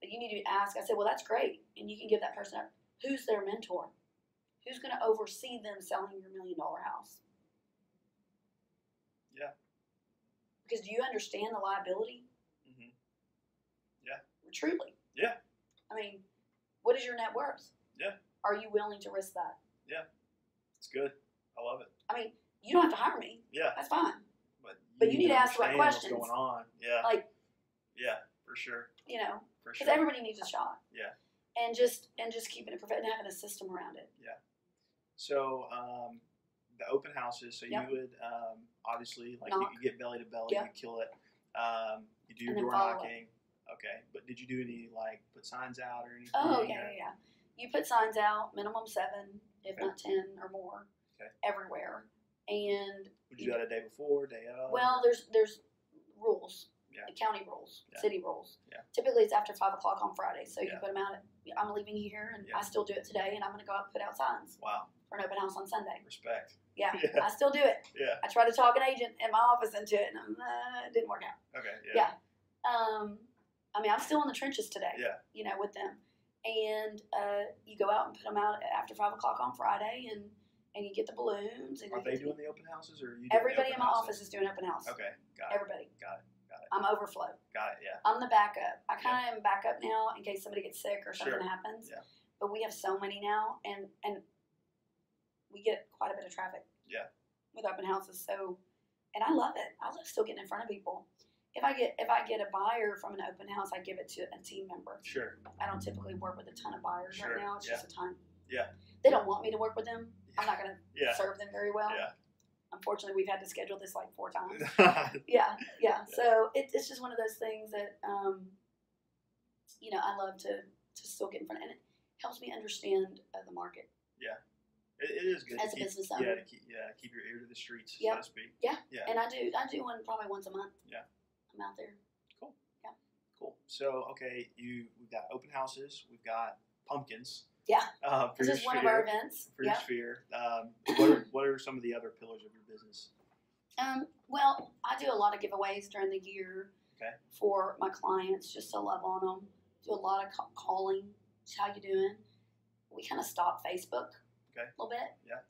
but you need to ask. I said, "Well, that's great," and you can give that person a, who's their mentor, who's going to oversee them selling your million dollar house.
Yeah.
Because do you understand the liability?
Mm-hmm. Yeah.
Truly.
Yeah.
I mean, what is your net worth?
Yeah.
Are you willing to risk that? Yeah.
It's good. I love it.
I mean, you don't have to hire me.
Yeah.
That's fine.
But
But you need to ask the right questions.
What's going on? Yeah.
Like,
yeah. For sure.
you know,
For sure.
because everybody needs a shot.
Yeah.
And just and just keeping it perfect and having a system around it. Yeah.
So um, the open houses. So
Yep.
you would um, obviously like
Knock.
you, get belly to belly,
Yeah.
you kill it. Um, you do your door
follow up.
knocking. Okay, but did you do any like put signs out or anything?
Oh yeah, yeah, yeah. You put signs out, minimum seven, if
Okay.
not ten or more,
Okay.
everywhere. And
Would you do that a day before, day of?
well, there's there's rules,
Yeah.
county rules,
Yeah.
city rules.
Yeah.
Typically, it's after five o'clock on Friday, so you put them out. At, I'm leaving here, and
Yeah.
I still do it today, and I'm going to go out and put out signs
wow,
for an open house on Sunday.
respect.
Yeah,
Yeah.
I still do it.
Yeah.
I tried to talk an agent in my office into it, and I'm, uh, it didn't work out.
Okay. Yeah.
Yeah. Um, I mean, I'm still in the trenches today.
Yeah.
You know, with them, and uh, you go out and put them out after five o'clock on Friday, and and you get the balloons. And
Are they doing the open houses or are you? doing the
Everybody in my
houses?
office is doing open house.
Okay. Got it.
Everybody.
Got it. It.
I'm overflow.
Got it. Yeah.
I'm the backup. I kind of am backup now in case somebody gets sick or something
Sure.
happens.
Yeah.
But we have so many now, and and we get quite a bit of traffic.
Yeah.
With open houses, so and I love it. I love still getting in front of people. If I get if I get a buyer from an open house, I give it to a team member.
Sure.
I don't typically work with a ton of buyers
Sure,
right now. It's
yeah.
just a ton.
Yeah.
They don't want me to work with them. I'm not going to
Yeah.
serve them very well.
Yeah.
Unfortunately, we've had to schedule this like four times.
yeah.
yeah, yeah. So it, it's just one of those things that um, you know I love to to still get in front, and it helps me understand uh, the market.
It, it is good
As
to
a
keep,
business
Yeah,
owner.
to keep, yeah, keep your ear to the streets,
Yep.
so to speak.
Yeah.
Yeah.
And I do I do one probably once a month.
Yeah.
I'm out there.
Cool. Yeah. Cool. So, okay, you we've got open houses, we've got pumpkins.
Yeah.
Uh, for
This is one of our events.
For your sphere. Um, what, are, what are some of the other pillars of your business?
Um, well, I do a lot of giveaways during the year
Okay.
for my clients just to love on them. Do a lot of ca- calling how you doing? We kind of stop Facebook
Okay.
a little bit.
Yeah.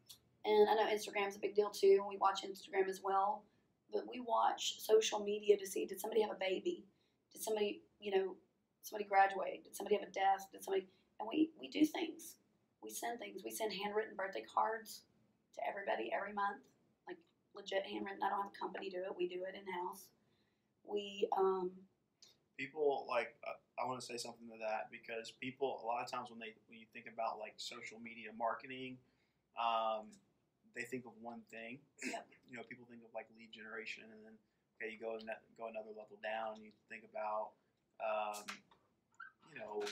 And I know Instagram's a big deal too, and we watch Instagram as well. But we watch social media to see did somebody have a baby? Did somebody, you know, somebody graduate? Did somebody have a death? Did somebody? And we we do things. We send things. We send handwritten birthday cards to everybody every month, like legit handwritten. I don't have a company do it. We do it in house. We um,
people like uh, I want to say something to that because people a lot of times when they when you think about like social media marketing, um, they think of one thing.
Yep.
You know, people think of like lead generation, and then okay, you go and go another level down. You think about um, you know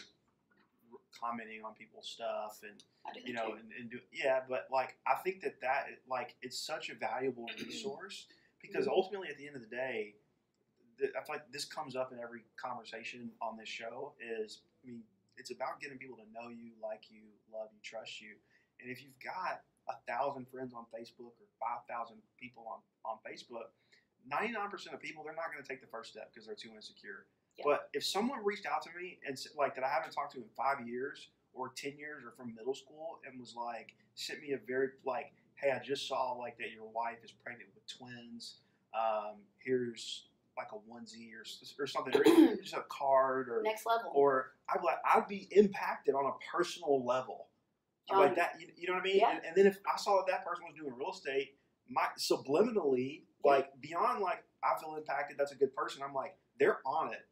commenting on people's stuff and
I do that
you know
too.
and, and do yeah but like i think that that like it's such a valuable resource because
Mhm.
ultimately at the end of the day th- i feel like this comes up in every conversation on this show is i mean it's about getting people to know you like you love you trust you and if you've got a thousand friends on facebook or 5000 people on, on facebook 99% of people they're not going to take the first step because they're too insecure
Yeah.
but if someone reached out to me and like that i haven't talked to in five years or 10 years or from middle school and was like sent me a very like hey i just saw like that your wife is pregnant with twins um, here's like a onesie or, or something or just a card or
Next level.
or I'd be like I'd be impacted on a personal level I'm like that you, you know what I mean
Yeah.
and, and then if I saw that that person was doing real estate my subliminally
Yeah.
like beyond like I feel impacted that's a good person I'm like they're on it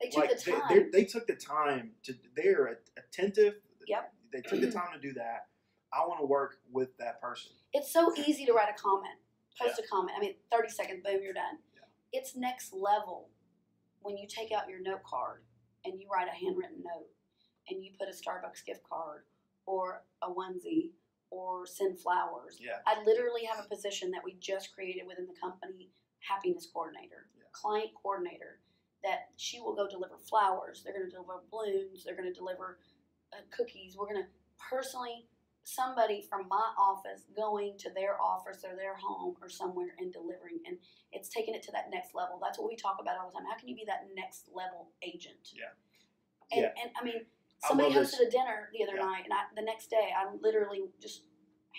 They took
like
the time.
they, they took the time to they're attentive
Yep.
they took the time to do that i want to work with that person
it's so easy to write a comment, post a comment. I mean, 30 seconds, boom, you're done.
Yeah.
It's next level when you take out your note card and you write a handwritten note and you put a Starbucks gift card or a onesie or send flowers.
yeah
I literally have a position that we just created within the company, happiness coordinator,
Yeah.
client coordinator, that she will go deliver flowers. They're going to deliver balloons. They're going to deliver uh, cookies. We're going to personally, somebody from my office going to their office or their home or somewhere and delivering. And it's taking it to that next level. That's what we talk about all the time. How can you be that next level agent?
Yeah.
And,
Yeah.
and I mean,
I
somebody
this.
hosted a dinner the other
Yeah.
night, and I, the next day I literally just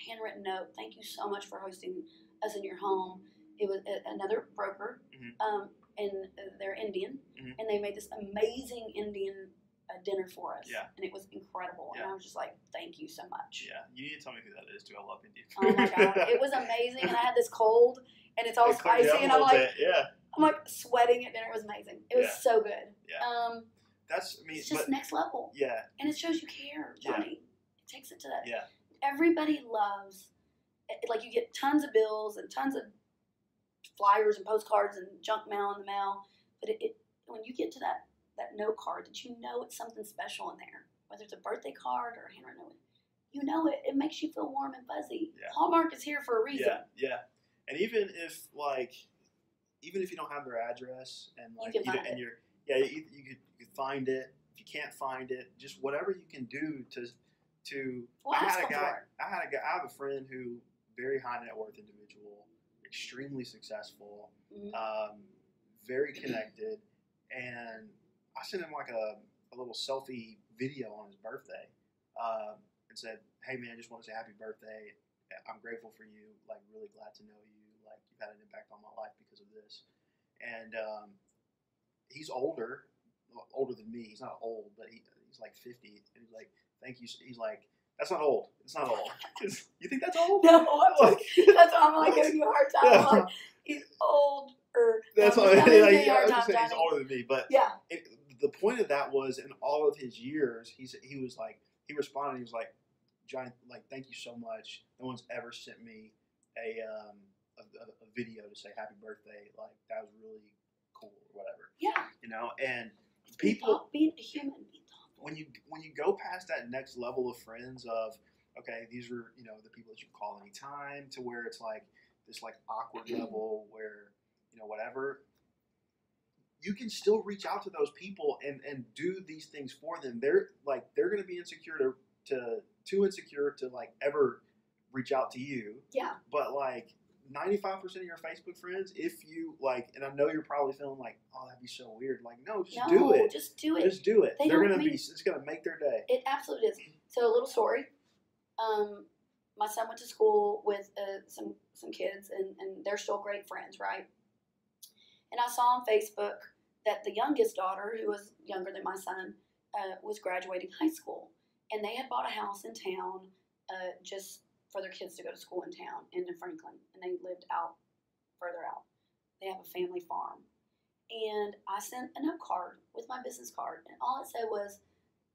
handwritten note. Thank you so much for hosting us in your home. It was a, another broker,
Mhm.
um, and they're Indian,
Mhm.
and they made this amazing Indian uh, dinner for us.
Yeah.
and it was incredible. And I was just like, thank you so much.
yeah you need to tell me who that is too i love indian
Oh my god, it was amazing, and I had this cold, and it's all
It
spicy, and I'm like,
bit, yeah
I'm like sweating at dinner. It was amazing. It was
Yeah.
so good.
Yeah.
Um,
that's i mean
it's just
but
next level,
yeah
and it shows you care,
Yeah.
Johnny. It takes it to that.
yeah
Everybody loves, it- like you get tons of bills and tons of flyers and postcards and junk mail in the mail, but it, it when you get to that that note card that you know it's something special in there, whether it's a birthday card or a handwritten note, you know it. It makes you feel warm and fuzzy.
Yeah.
Hallmark is here for a reason.
yeah yeah and even if like even if you don't have their address and like
can
you
find
and
it.
you're yeah you, you could you could find it if you can't find it just whatever you can do to to
Well,
I had a guy. I had a guy I have a friend who very high net worth individual extremely successful
Mhm.
um, very connected, and I sent him like a, a little selfie video on his birthday, um, and said, "Hey man, just want to say happy birthday. I'm grateful for you. Like really glad to know you. Like you've had an impact on my life because of this." And um, he's older, older than me. He's not old, but he, he's like 50, and he's like, "Thank you." He's like, "That's not old. It's not old. you think that's old?"
No, I'm
Like,
that's why I'm like giving you a hard time. I'm like, he's old or
That's
why
Like,
giving you a
yeah, I was just saying he's older than me, but
Yeah,
it, the point of that was in all of his years, he's he was like he responded. He was like, Johnny, like thank you so much. No one's ever sent me a um a, a, a video to say happy birthday. Like that was really cool or whatever,
yeah.
you know. And
It's being
People-
being a human.
When you when you go past that next level of friends of okay, these are you know the people that you can call anytime to where it's like this like awkward mm-hmm. level where you know whatever you can still reach out to those people and and do these things for them. They're like they're going to be insecure to to too insecure to like ever reach out to you.
Yeah,
but like 95 percent of your Facebook friends, if you like, and I know you're probably feeling like, oh, that'd be so weird. Like, no, just
no,
do it.
just do it.
Just do it.
They
They're gonna be. It's gonna make their day.
It absolutely is. So a little story. Um, my son went to school with uh, some some kids, and, and they're still great friends, right? And I saw on Facebook that the youngest daughter, who was younger than my son, uh, was graduating high school, and they had bought a house in town uh, just for their kids to go to school in town in Franklin, and they lived out further out. They have a family farm, and I sent a note card with my business card, and all it said was.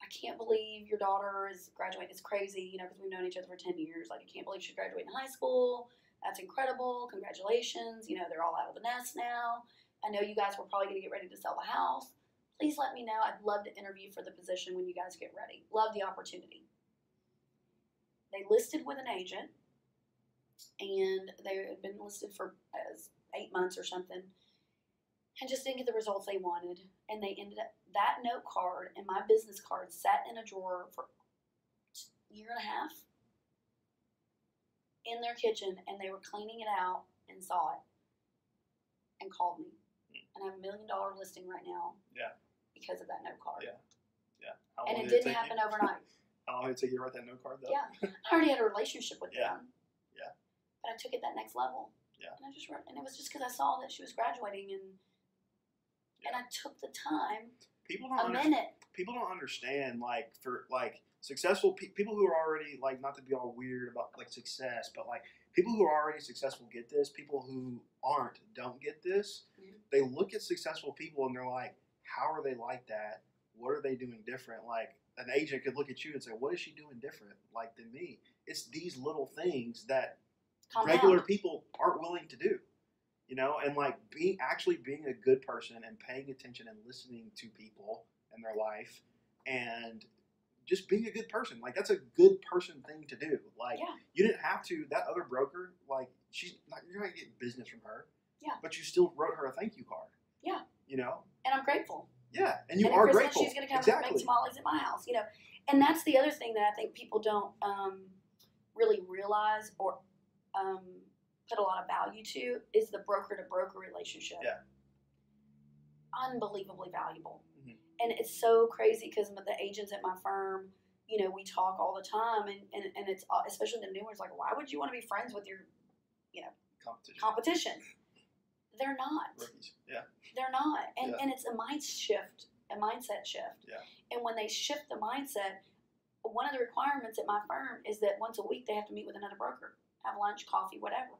I can't believe your daughter is graduating. It's crazy, you know, because we've known each other for 10 years. Like, I can't believe she's graduating high school. That's incredible. Congratulations. You know, they're all out of the nest now. I know you guys were probably going to get ready to sell the house. Please let me know. I'd love to interview for the position when you guys get ready. Love the opportunity. They listed with an agent, and they had been listed for as eight months or something, and just didn't get the results they wanted. And they ended up that note card and my business card sat in a drawer for a year and a half in their kitchen, and they were cleaning it out and saw it and called me. Hmm. And I have a million dollar listing right now.
Yeah.
Because of that note card.
Yeah. Yeah. How
And it
did
didn't happen
you?
overnight.
How long did it take you to write that note card though?
Yeah. I already had a relationship with
Yeah.
them.
Yeah.
But I took it that next level.
Yeah.
And I just wrote, and it was just because I saw that she was graduating, and and I took the time,
People don't understand.
minute.
People don't understand like for like successful pe- people who are already like not to be all weird about like success, but like people who are already successful get this. People who aren't don't get this.
Mhm.
They look at successful people and they're like, how are they like that? What are they doing different? Like an agent could look at you and say, what is she doing different like than me? It's these little things that
Compound.
regular people aren't willing to do you know and like being actually being a good person and paying attention and listening to people and their life and just being a good person like that's a good person thing to do like
Yeah.
you didn't have to that other broker like she's not you're not getting business from her
Yeah.
but you still wrote her a thank you card
Yeah.
you know
And I'm grateful.
Yeah and you
and
are grateful
she's going to come
exactly
make tamales at my house, you know. And that's the other thing that I think people don't um, really realize or um, put a lot of value to is the broker to broker relationship.
Yeah.
Unbelievably valuable.
Mhm.
And it's so crazy because the agents at my firm, you know, we talk all the time, and, and, and it's uh, especially the new ones like, why would you want to be friends with your you know,
competition
competition? They're not.
rookies yeah
They're not. And
Yeah.
and it's a mind shift, a mindset shift.
Yeah.
And when they shift the mindset, one of the requirements at my firm is that once a week they have to meet with another broker, have lunch, coffee, whatever,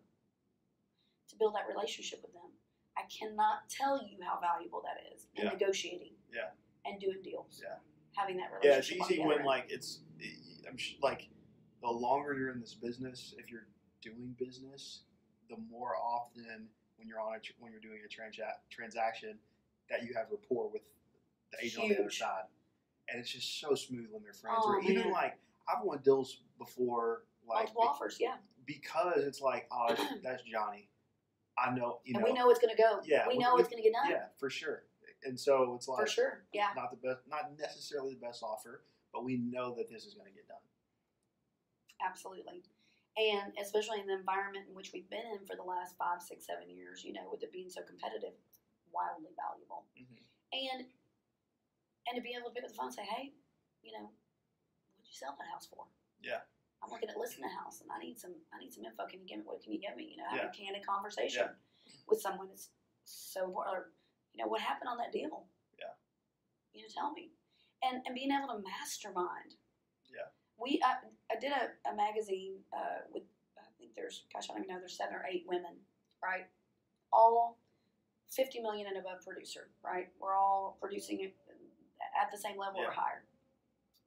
to build that relationship with them. I cannot tell you how valuable that is in
Yeah.
negotiating.
Yeah.
And doing deals.
Yeah.
Having that relationship.
Yeah, it's easy when
end.
like it's. I'm sh- like the longer you're in this business, if you're doing business, the more often when you're on a tr- when you're doing a transa- transaction that you have rapport with the agent on the other side, and it's just so smooth when they're friends.
Oh,
or even
man.
like I've won deals before, like
multiple offers, yeah.
because it's like oh that's, Johnny. I know you
and
know.
we know it's gonna go.
Yeah,
We
we-
know
we-
it's gonna get done.
Yeah, for sure. And so it's like
For sure. Yeah.
not the best, not necessarily the best offer, but we know that this is going to get done.
Absolutely. And especially in the environment in which we've been in for the last five, six, seven years, you know, with it being so competitive, wildly valuable.
Mhm.
And and to be able to pick up the phone and say, hey, you know, what'd you sell that house for?
Yeah.
I'm looking at listing a house and I need some I need some info. Can you give me what can you give me? You know, have
Yeah.
a candid conversation with someone that's so or you know, what happened on that deal?
Yeah.
You know, tell me. And and being able to mastermind
Yeah.
We I, I did a, a magazine uh, with I think there's gosh I don't even know there's seven or eight women right? All 50 million and above producer right? We're all producing at the same level or higher.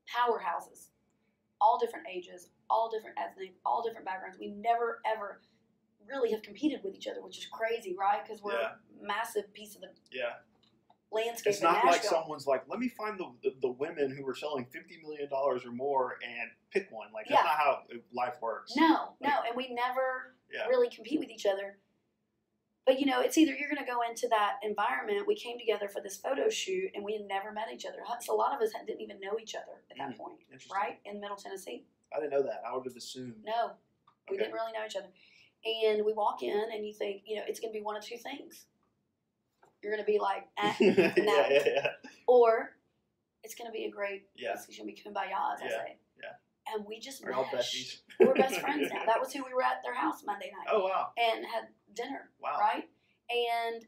Powerhouses all different ages all different ethnic all different backgrounds. We never ever really have competed with each other which is crazy right? Because we're
Yeah.
a massive piece of the
Yeah.
Landscape
It's not like someone's like, let me find the, the, the women who are selling $50 million or more and pick one. Like, that's
Yeah.
not how life works.
No, no, and we never
Yeah.
really compete with each other. But you know, it's either you're going to go into that environment. We came together for this photo shoot, and we had never met each other. So a lot of us didn't even know each other at that
Mm,
point, right in Middle Tennessee.
I didn't know that. I would have assumed.
No, we
Okay.
didn't really know each other. And we walk in, and you think, you know, it's going to be one of two things. You're going to be like, eh, no.
yeah, yeah.
or it's going to be a great,
Yeah.
it's going to be kumbaya, as I
Yeah,
say.
yeah.
And we just
We're all besties.
We're best friends now. That was who we were at their house Monday night
Oh wow,
and had dinner,
wow.
right? And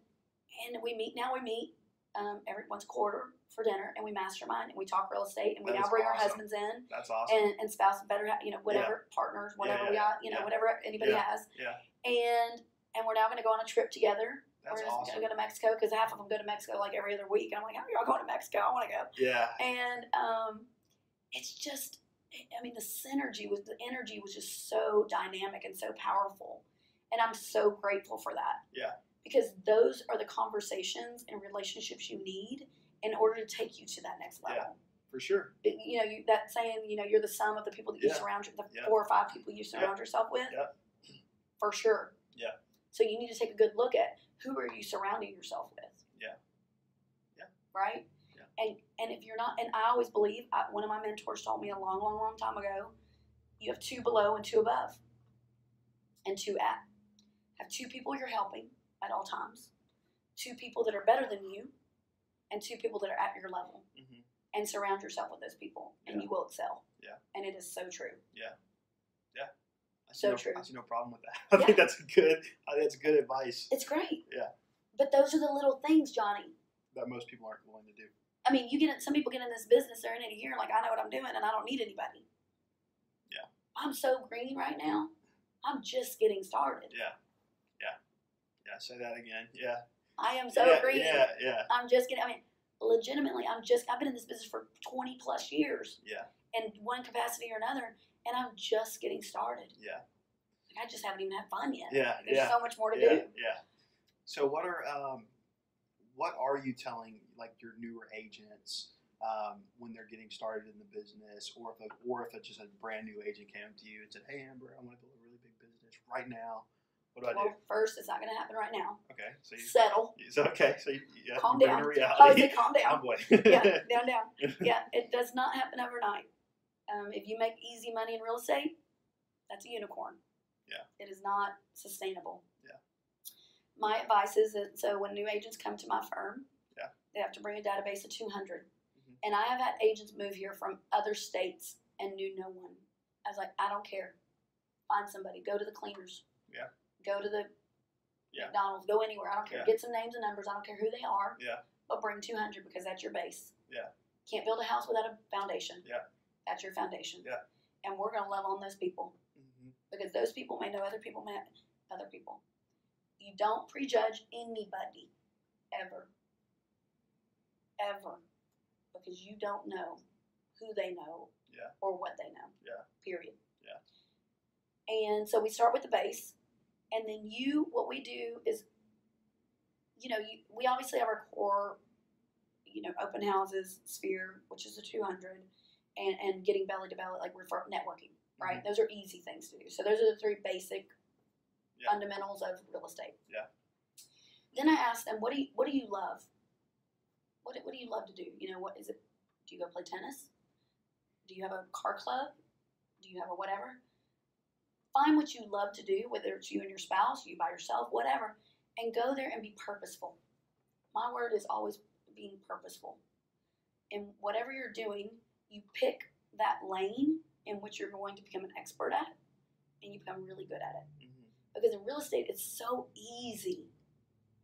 and we meet now. We meet um, every once a quarter for dinner, and we mastermind and we talk real estate, and we
That
now bring our husbands in
That's awesome.
and and spouses, better you know whatever partners, whatever
yeah,
we got, you know
yeah.
whatever anybody
Yeah,
has,
yeah.
and and we're now going to go on a trip together.
That's
we're just
awesome.
going to go to Mexico because half of them go to Mexico like every other week. I'm like, how are y'all going to Mexico? I want to go.
Yeah,
And um, it's just, I mean, the synergy was, the energy was just so dynamic and so powerful. And I'm so grateful for that.
Yeah.
Because those are the conversations and relationships you need in order to take you to that next level.
Yeah. for sure.
You know, you, that saying, you know, you're the sum of the people that you
Yeah.
surround, your- the
Yeah.
four or five people you surround yourself with.
Yeah.
For sure.
Yeah.
So you need to take a good look at who are you surrounding yourself with.
Yeah. Yeah.
Right.
Yeah.
And and if you're not, and I always believe, I, one of my mentors told me a long, long, long time ago, you have two below and two above, and two at. Have two people you're helping at all times, two people that are better than you, and two people that are at your level
hmm
and surround yourself with those people, and
Yeah.
you will excel.
Yeah.
And it is so true.
I see
So
no,
true.
I see no problem with that. I think
Yeah.
that's good. I think that's good advice
It's great.
Yeah.
But those are the little things, Johnny.
that most people aren't willing to do.
I mean, you get in, some people get in this business, they're in it a year, like I know what I'm doing, and I don't need anybody.
Yeah.
I'm so green right now. I'm just getting started.
Yeah, yeah, yeah. Say that again. Yeah,
I am so
yeah,
green.
yeah, yeah,
I'm just getting. I mean, legitimately, I'm just. I've been in this business for 20 plus years,
yeah,
in one capacity or another, and I'm just getting started.
yeah,
Like, I just haven't even had fun yet.
yeah,
There's
yeah.
so much more to
yeah,
do.
yeah. So what are um, what are you telling like your newer agents um, when they're getting started in the business, or if a, or if it's just a brand new agent came to you and said, "Hey, Amber, I want to build a really big business right now. What do I
Well, first, it's not going to happen right now.
Okay, so you,
Settle.
so okay, so you, yeah,
Calm down.
the
I would
reality.
say calm down.
I'm
yeah, down, down. Yeah, it does not happen overnight. Um, if you make easy money in real estate, that's a unicorn.
Yeah.
It is not sustainable.
Yeah.
My advice is that so when new agents come to my firm,
Yeah.
they have to bring a database of 200.
Mhm.
And I have had agents move here from other states and knew no one. I was like, I don't care. Find somebody. Go to the cleaners.
Yeah.
Go to the
Yeah.
McDonald's. Go anywhere. I don't care.
Yeah.
Get some names and numbers. I don't care who they are.
Yeah.
But bring 200 because that's your base.
Yeah.
Can't build a house without a foundation.
Yeah.
That's your foundation.
Yeah.
And we're going to love on those people
Mhm.
because those people may know other people may other people. You don't prejudge anybody ever. Ever. Because you don't know who they know
Yeah.
or what they know.
Yeah.
Period.
Yeah.
And so we start with the base. And then you, what we do is, you know, you, we obviously have our core, you know, open houses, sphere, which is a 200, and, and getting belly to belly, like refer networking, mm-hmm. right? Those are easy things to do. So those are the three basic
Yeah.
fundamentals of real estate.
Yeah.
Then I ask them, what do you, what do you love? What, do- what do you love to do? You know, what is it? Do you go play tennis? Do you have a car club? Do you have a whatever? Find what you love to do, whether it's you and your spouse, you by yourself, whatever, and go there and be purposeful. My word is always being purposeful. In whatever you're doing, you pick that lane in which you're going to become an expert at, and you become really good at it.
Mhm.
Because in real estate, it's so easy.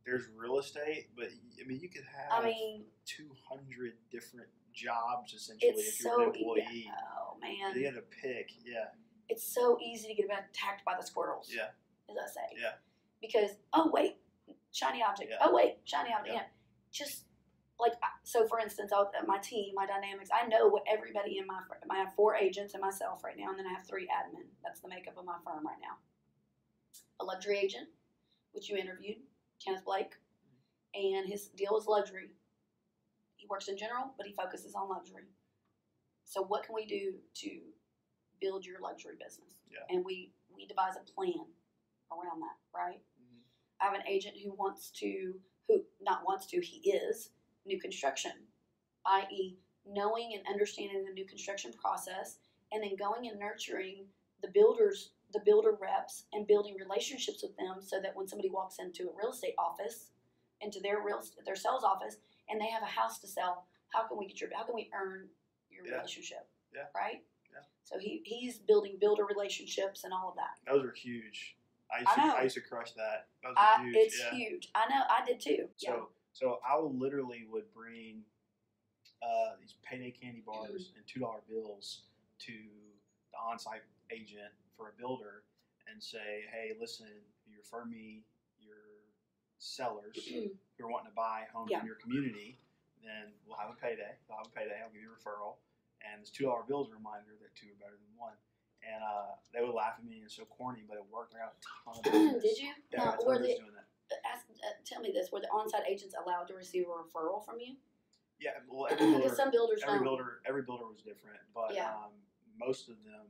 There's real estate, but I mean, you could have
I mean,
200 different jobs essentially
it's
if you're
so
an employee.
easy. Oh man,
You had to pick. Yeah,
it's so easy to get attacked by the squirrels.
yeah,
as I say.
Yeah.
Because oh wait, shiny object.
Yeah.
Oh wait, shiny object.
Yeah.
Yeah. Just like so, for instance, I'll, uh, my team, my dynamics. I know what everybody in my fir- I have four agents and myself right now, and then I have three admin. That's the makeup of my firm right now. A luxury agent, which you interviewed, Kenneth Blake, and his deal is luxury. He works in general, but he focuses on luxury. So what can we do to build your luxury business?
Yeah.
And we we devise a plan around that, right?
Mhm.
I have an agent who wants to, who not wants to, he is new construction, i.e., knowing and understanding the new construction process, and then going and nurturing the builders, the builder reps and building relationships with them so that when somebody walks into a real estate office, into their real their sales office, and they have a house to sell, how can we get your how can we earn your
Yeah.
relationship?
Yeah.
Right?
Yeah.
So he, he's building builder relationships and all of that.
Those are huge. I used,
I
to. I used to crush that. Are
I,
huge.
it's
yeah.
huge. I know. I did too.
So
yeah.
So I literally would bring uh, these payday candy bars and two dollar bills to the on site agent for a builder and say, Hey, listen, you refer me your sellers who are wanting to buy homes
Yeah.
in your community, then we'll have a payday. They'll have a payday, I'll give you a referral. And this two dollar bill is a reminder that two are better than one. And uh, they would laugh at me, and it's so corny, but it worked. I got a ton of business.
did you?
Yeah, I
now,
got a ton
were
of
the,
business doing that.
Ask, uh, tell me this: Were the on-site agents allowed to receive a referral from you?
Yeah, well, every builder,
some builders
every
don't.
builder, every builder was different, but
Yeah.
um, most of them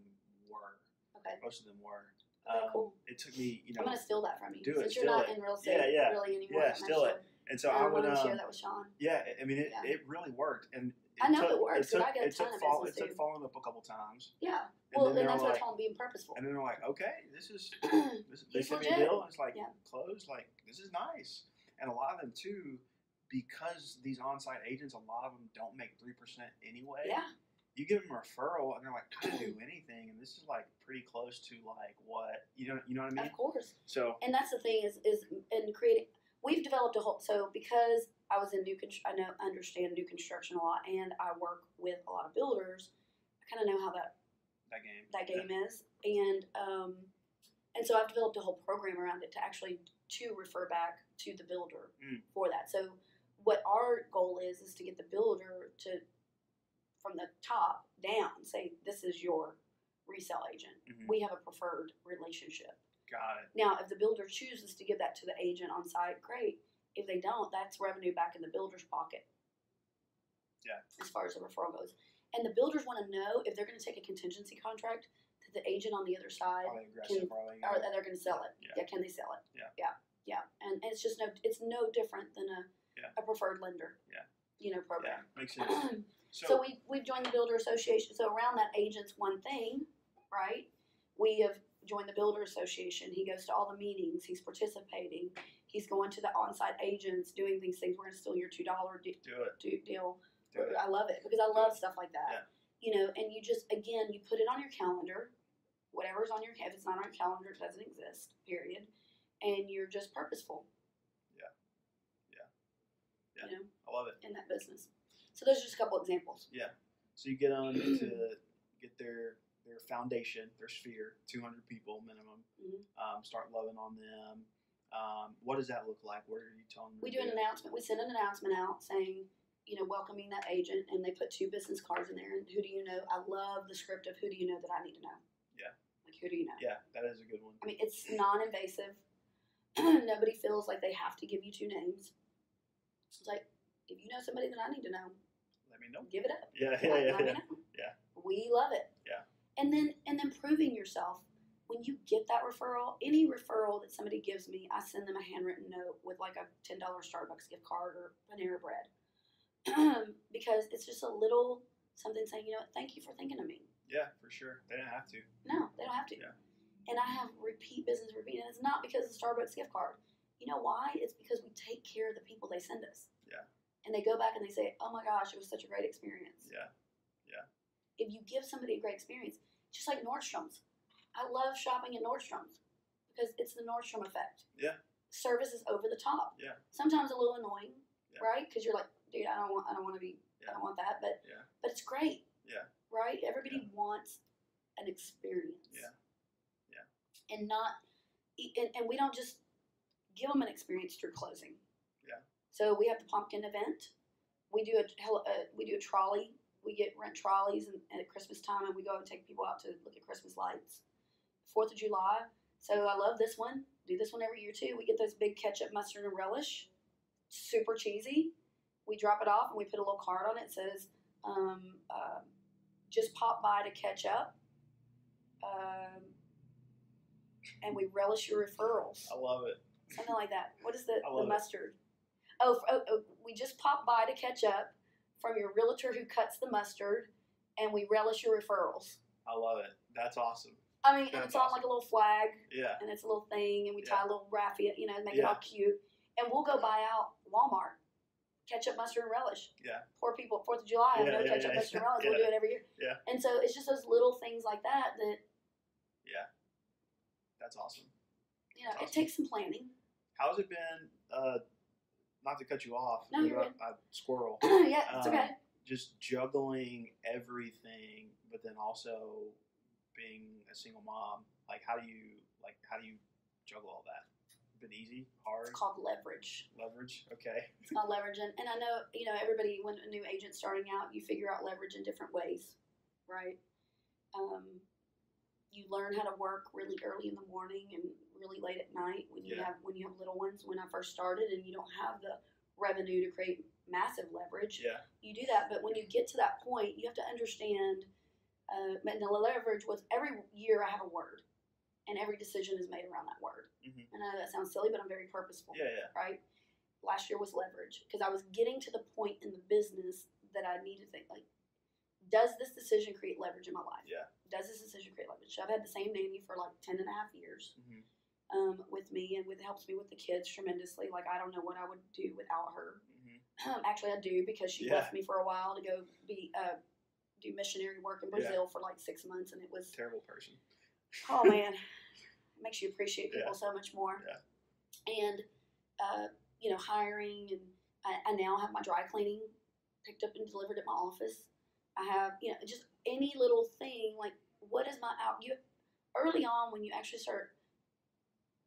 were.
Okay.
Most of them were.
Okay,
Um,
cool.
It took me, you know,
I'm gonna steal that from you
do it,
you're not
it.
in real estate
Yeah, yeah.
really anymore.
Yeah, steal it. and so I
I'm
would,
gonna share
um,
that with Sean.
yeah, I mean, it,
Yeah.
it really worked, and
I know
took,
it works,
took,
I get a ton of
follow-
business
It took
too.
following up a couple times,
Yeah.
and
well,
then
and that's what I
like,
call them being purposeful.
and then they're like, okay, this is this, sent a deal, it's like
Yeah.
closed, like this is nice, and a lot of them too, because these on-site agents, a lot of them don't make three percent anyway. Yeah. You give them a referral and they're like, I do anything, and this is like pretty close to like what you know, you know what I mean?
Of course.
So
and that's the thing is is in creating we've developed a whole so because i was in new i know understand new construction a lot and i work with a lot of builders i kind of know how that
that game,
that
yeah.
game is and um and so i've developed a whole program around it to actually to refer back to the builder
Mm.
for that so what our goal is is to get the builder to from the top down say this is your resale agent
Mhm.
we have a preferred relationship
got it.
now, if the builder chooses to give that to the agent on site, great. If they don't, that's revenue back in the builder's pocket.
Yeah.
As far as the referral goes. And the builders want to know if they're going to take a contingency contract that the agent on the other side,
Are they aggressive? Are they?
or that they're going to sell it.
Yeah.
can they sell it?
Yeah.
Yeah. Yeah. And, and it's just no, it's no different than a,
Yeah.
a preferred lender.
Yeah.
You know,
yeah,
program.
makes sense.
So,
So,
we we've joined the builder association. So around that agent's one thing, right? We have joined the builder association. He goes to all the meetings. He's participating. He's going to the on-site agents, doing these things. We're gonna steal your two dollar de-
do it.
deal.
Do it.
I love it because I love stuff like
Yeah.
that. You know, and you just again you put it on your calendar. Whatever's on your if it's not on your calendar, it doesn't exist. Period. And you're just purposeful.
Yeah. Yeah. Yeah.
You know,
I love it.
in that business. So those are just a couple examples. Yeah.
So you get on to get their their foundation, their sphere, 200 people minimum.
Mhm.
Um, start loving on them. Um, what does that look like? What are you telling them?
We do an announcement. We send an announcement out saying, you know, welcoming that agent, and they put two business cards in there. And who do you know? I love the script of who do you know that I need to know.
Yeah.
Like who do you know?
Yeah, that is a good one.
I mean, it's non-invasive. Nobody feels like they have to give you two names. It's like if you know somebody that I need to know,
Let me know.
give it up.
Yeah, yeah, yeah,
let me
yeah.
know.
Yeah.
We love it. And then and then proving yourself. When you get that referral, any referral that somebody gives me, I send them a handwritten note with like a ten dollar Starbucks gift card or Panera Bread, because it's just a little something saying, you know, what, thank you for thinking of me.
Yeah, for sure. They don't have to.
No, they don't have to.
Yeah.
And I have repeat business, repeat, and it's not because of Starbucks gift card. You know why? It's because we take care of the people they send us.
Yeah.
And they go back and they say, "Oh my gosh, it was such a great experience."
Yeah.
If you give somebody a great experience, just like Nordstrom's, I love shopping at Nordstrom's because it's the Nordstrom effect.
Yeah.
Service is over the top.
Yeah.
Sometimes a little annoying,
Yeah.
right? Because you're like, dude, I don't want, I don't want to be, I don't want that, but
Yeah.
but it's great.
Yeah.
Right. Everybody wants an experience.
Yeah. Yeah.
And not, and, and we don't just give them an experience through closing.
Yeah.
So we have the pumpkin event. We do a, hel- uh, we do a trolley. We get rent trolleys and, at Christmas time, and we go and take people out to look at Christmas lights. Fourth of July. So I love this one. Do this one every year too. We get those big ketchup, mustard, and relish. Super cheesy. We drop it off and we put a little card on it. It says, um, uh, "Just pop by to catch up." Um, and we relish your referrals
I love it.
something like that. What is the, the mustard? Oh, oh, oh, we just pop by to catch up from your realtor who cuts the mustard, and we relish your referrals.
I love it. That's awesome.
I mean, and it's on like a little flag,
Yeah.
and it's a little thing, and we
Yeah.
tie a little raffia, you know, make it all cute. And we'll go buy out Walmart ketchup, mustard, and relish.
Yeah.
Poor people, Fourth of July, have
Yeah,
no
yeah,
ketchup,
yeah,
mustard, and relish. We'll do it every year.
Yeah.
And so it's just those little things like that that
Yeah. That's awesome.
you know
That's
it takes some planning.
How's it been? Uh, not to cut you off,
No, you're
but I, I, squirrel.
yeah, it's
Um,
okay.
Just juggling everything, but then also being a single mom. Like, how do you like? How do you juggle all that? Been easy, hard,
It's called leverage.
leverage. Okay.
It's called leverage, and, and I know you know everybody when a new agent starting out, you figure out leverage in different ways, right? Um, you learn how to work really early in the morning and really late at night when you
Yeah.
have when you have little ones. When I first started, and you don't have the revenue to create massive leverage,
Yeah.
you do that. But when you get to that point, you have to understand. Uh, and the leverage was every year I have a word, and every decision is made around that word.
Mhm.
And I know that sounds silly, but I'm very purposeful
Yeah. Yeah.
right? Last year was leverage because I was getting to the point in the business that I needed to think like, does this decision create leverage in my life?
Yeah.
Does this decision create leverage? So I've had the same nanny for like 10 and a half years
Mhm.
um, with me and with helps me with the kids tremendously. Like I don't know what I would do without her.
Mhm.
Um, actually, I do because she
Yeah.
left me for a while to go be uh, do missionary work in
Yeah.
Brazil for like six months, and it was
Terrible person.
oh man, it makes you appreciate people
Yeah.
so much more.
Yeah.
And uh, you know, hiring, and I, I now have my dry cleaning picked up and delivered at my office. I have you know just any little thing like what is my out you early on when you actually start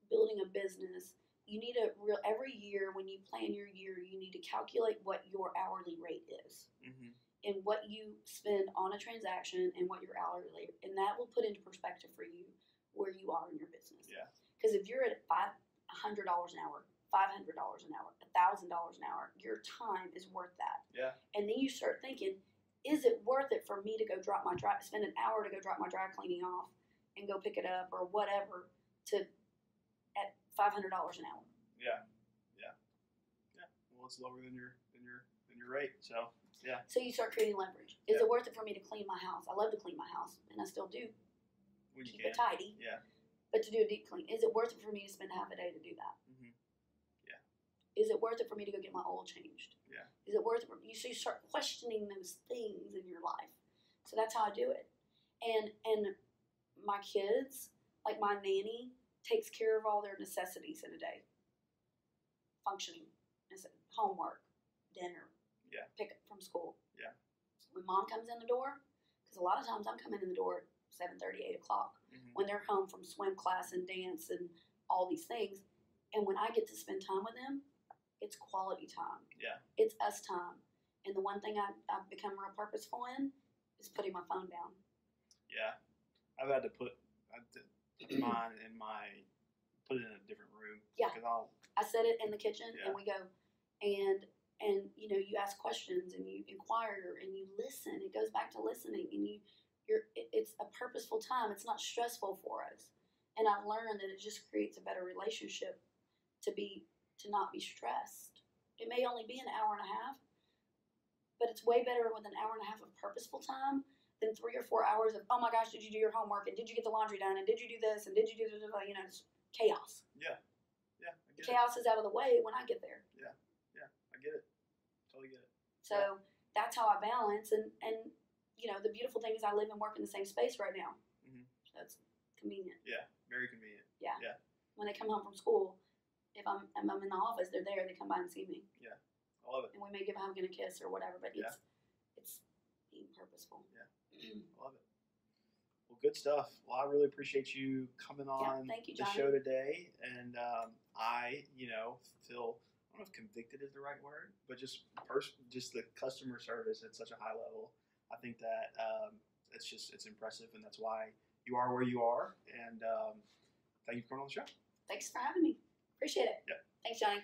building a business. You need a real every year when you plan your year, you need to calculate what your hourly rate is
hmm
and what you spend on a transaction and what your hourly rate, and that will put into perspective for you where you are in your business.
Yeah.
Because if you're at five hundred dollars an hour, five hundred dollars an hour, a thousand dollars an hour, your time is worth that.
Yeah.
And then you start thinking, is it worth it for me to go drop my dry, spend an hour to go drop my dry cleaning off, and go pick it up or whatever to at five hundred dollars an hour?
Yeah. Yeah. Yeah. Well, it's lower than your than your than your rate. So yeah.
So you start creating leverage. Is
Yeah.
it worth it for me to clean my house? I love to clean my house, and I still do.
when
keep it tidy.
Yeah.
But to do a deep clean, is it worth it for me to spend half a day to do that? Is it worth it for me to go get my oil changed?
Yeah.
Is it worth it? For, you so you start questioning those things in your life. So that's how I do it. And and my kids, like my nanny, takes care of all their necessities in a day. Functioning, homework, dinner,
Yeah.
pick up from school.
Yeah.
When mom comes in the door, because a lot of times I'm coming in the door at 7.30, 8 o'clock
Mhm.
when they're home from swim class and dance and all these things. And when I get to spend time with them, it's quality time.
Yeah.
It's us time. And the one thing I, I've become real purposeful in is putting my phone down.
Yeah, I've had to put I had to put mine in my put it in a different room.
Yeah.
because I'll
I set it in the kitchen
Yeah.
and we go and and you know you ask questions and you inquire and you listen. It goes back to listening and you you're it, it's a purposeful time. It's not stressful for us. And I've learned that it just creates a better relationship to be to not be stressed. It may only be an hour and a half, but it's way better with an hour and a half of purposeful time than three or four hours of oh my gosh, did you do your homework and did you get the laundry done and did you do this and did you do this? You know, it's chaos.
yeah, yeah, I get.
Chaos is out of the way when I get there. Yeah. Yeah.
I get it. Totally get it.
So that's how I balance, and and you know the beautiful thing is I live and work in the same space right now,
Mhm.
so it's convenient. Yeah.
Very convenient. Yeah. Yeah.
When they come home from school, if I'm if I'm in the office, they're there. They come by and see me, Yeah,
I love it.
and we may give a hug and a kiss or whatever. But
Yeah.
it's it's being purposeful.
Yeah, I love it. Well, good stuff. Well, I really appreciate you coming on
thank you,
the show today, and um, I, you know, feel I don't know if convicted is the right word, but just pers- just the customer service at such a high level. I think that um, it's just it's impressive, and that's why you are where you are. And um, thank you for coming on the show.
Thanks for having me. Appreciate it.
Yeah.
Thanks, Johnny.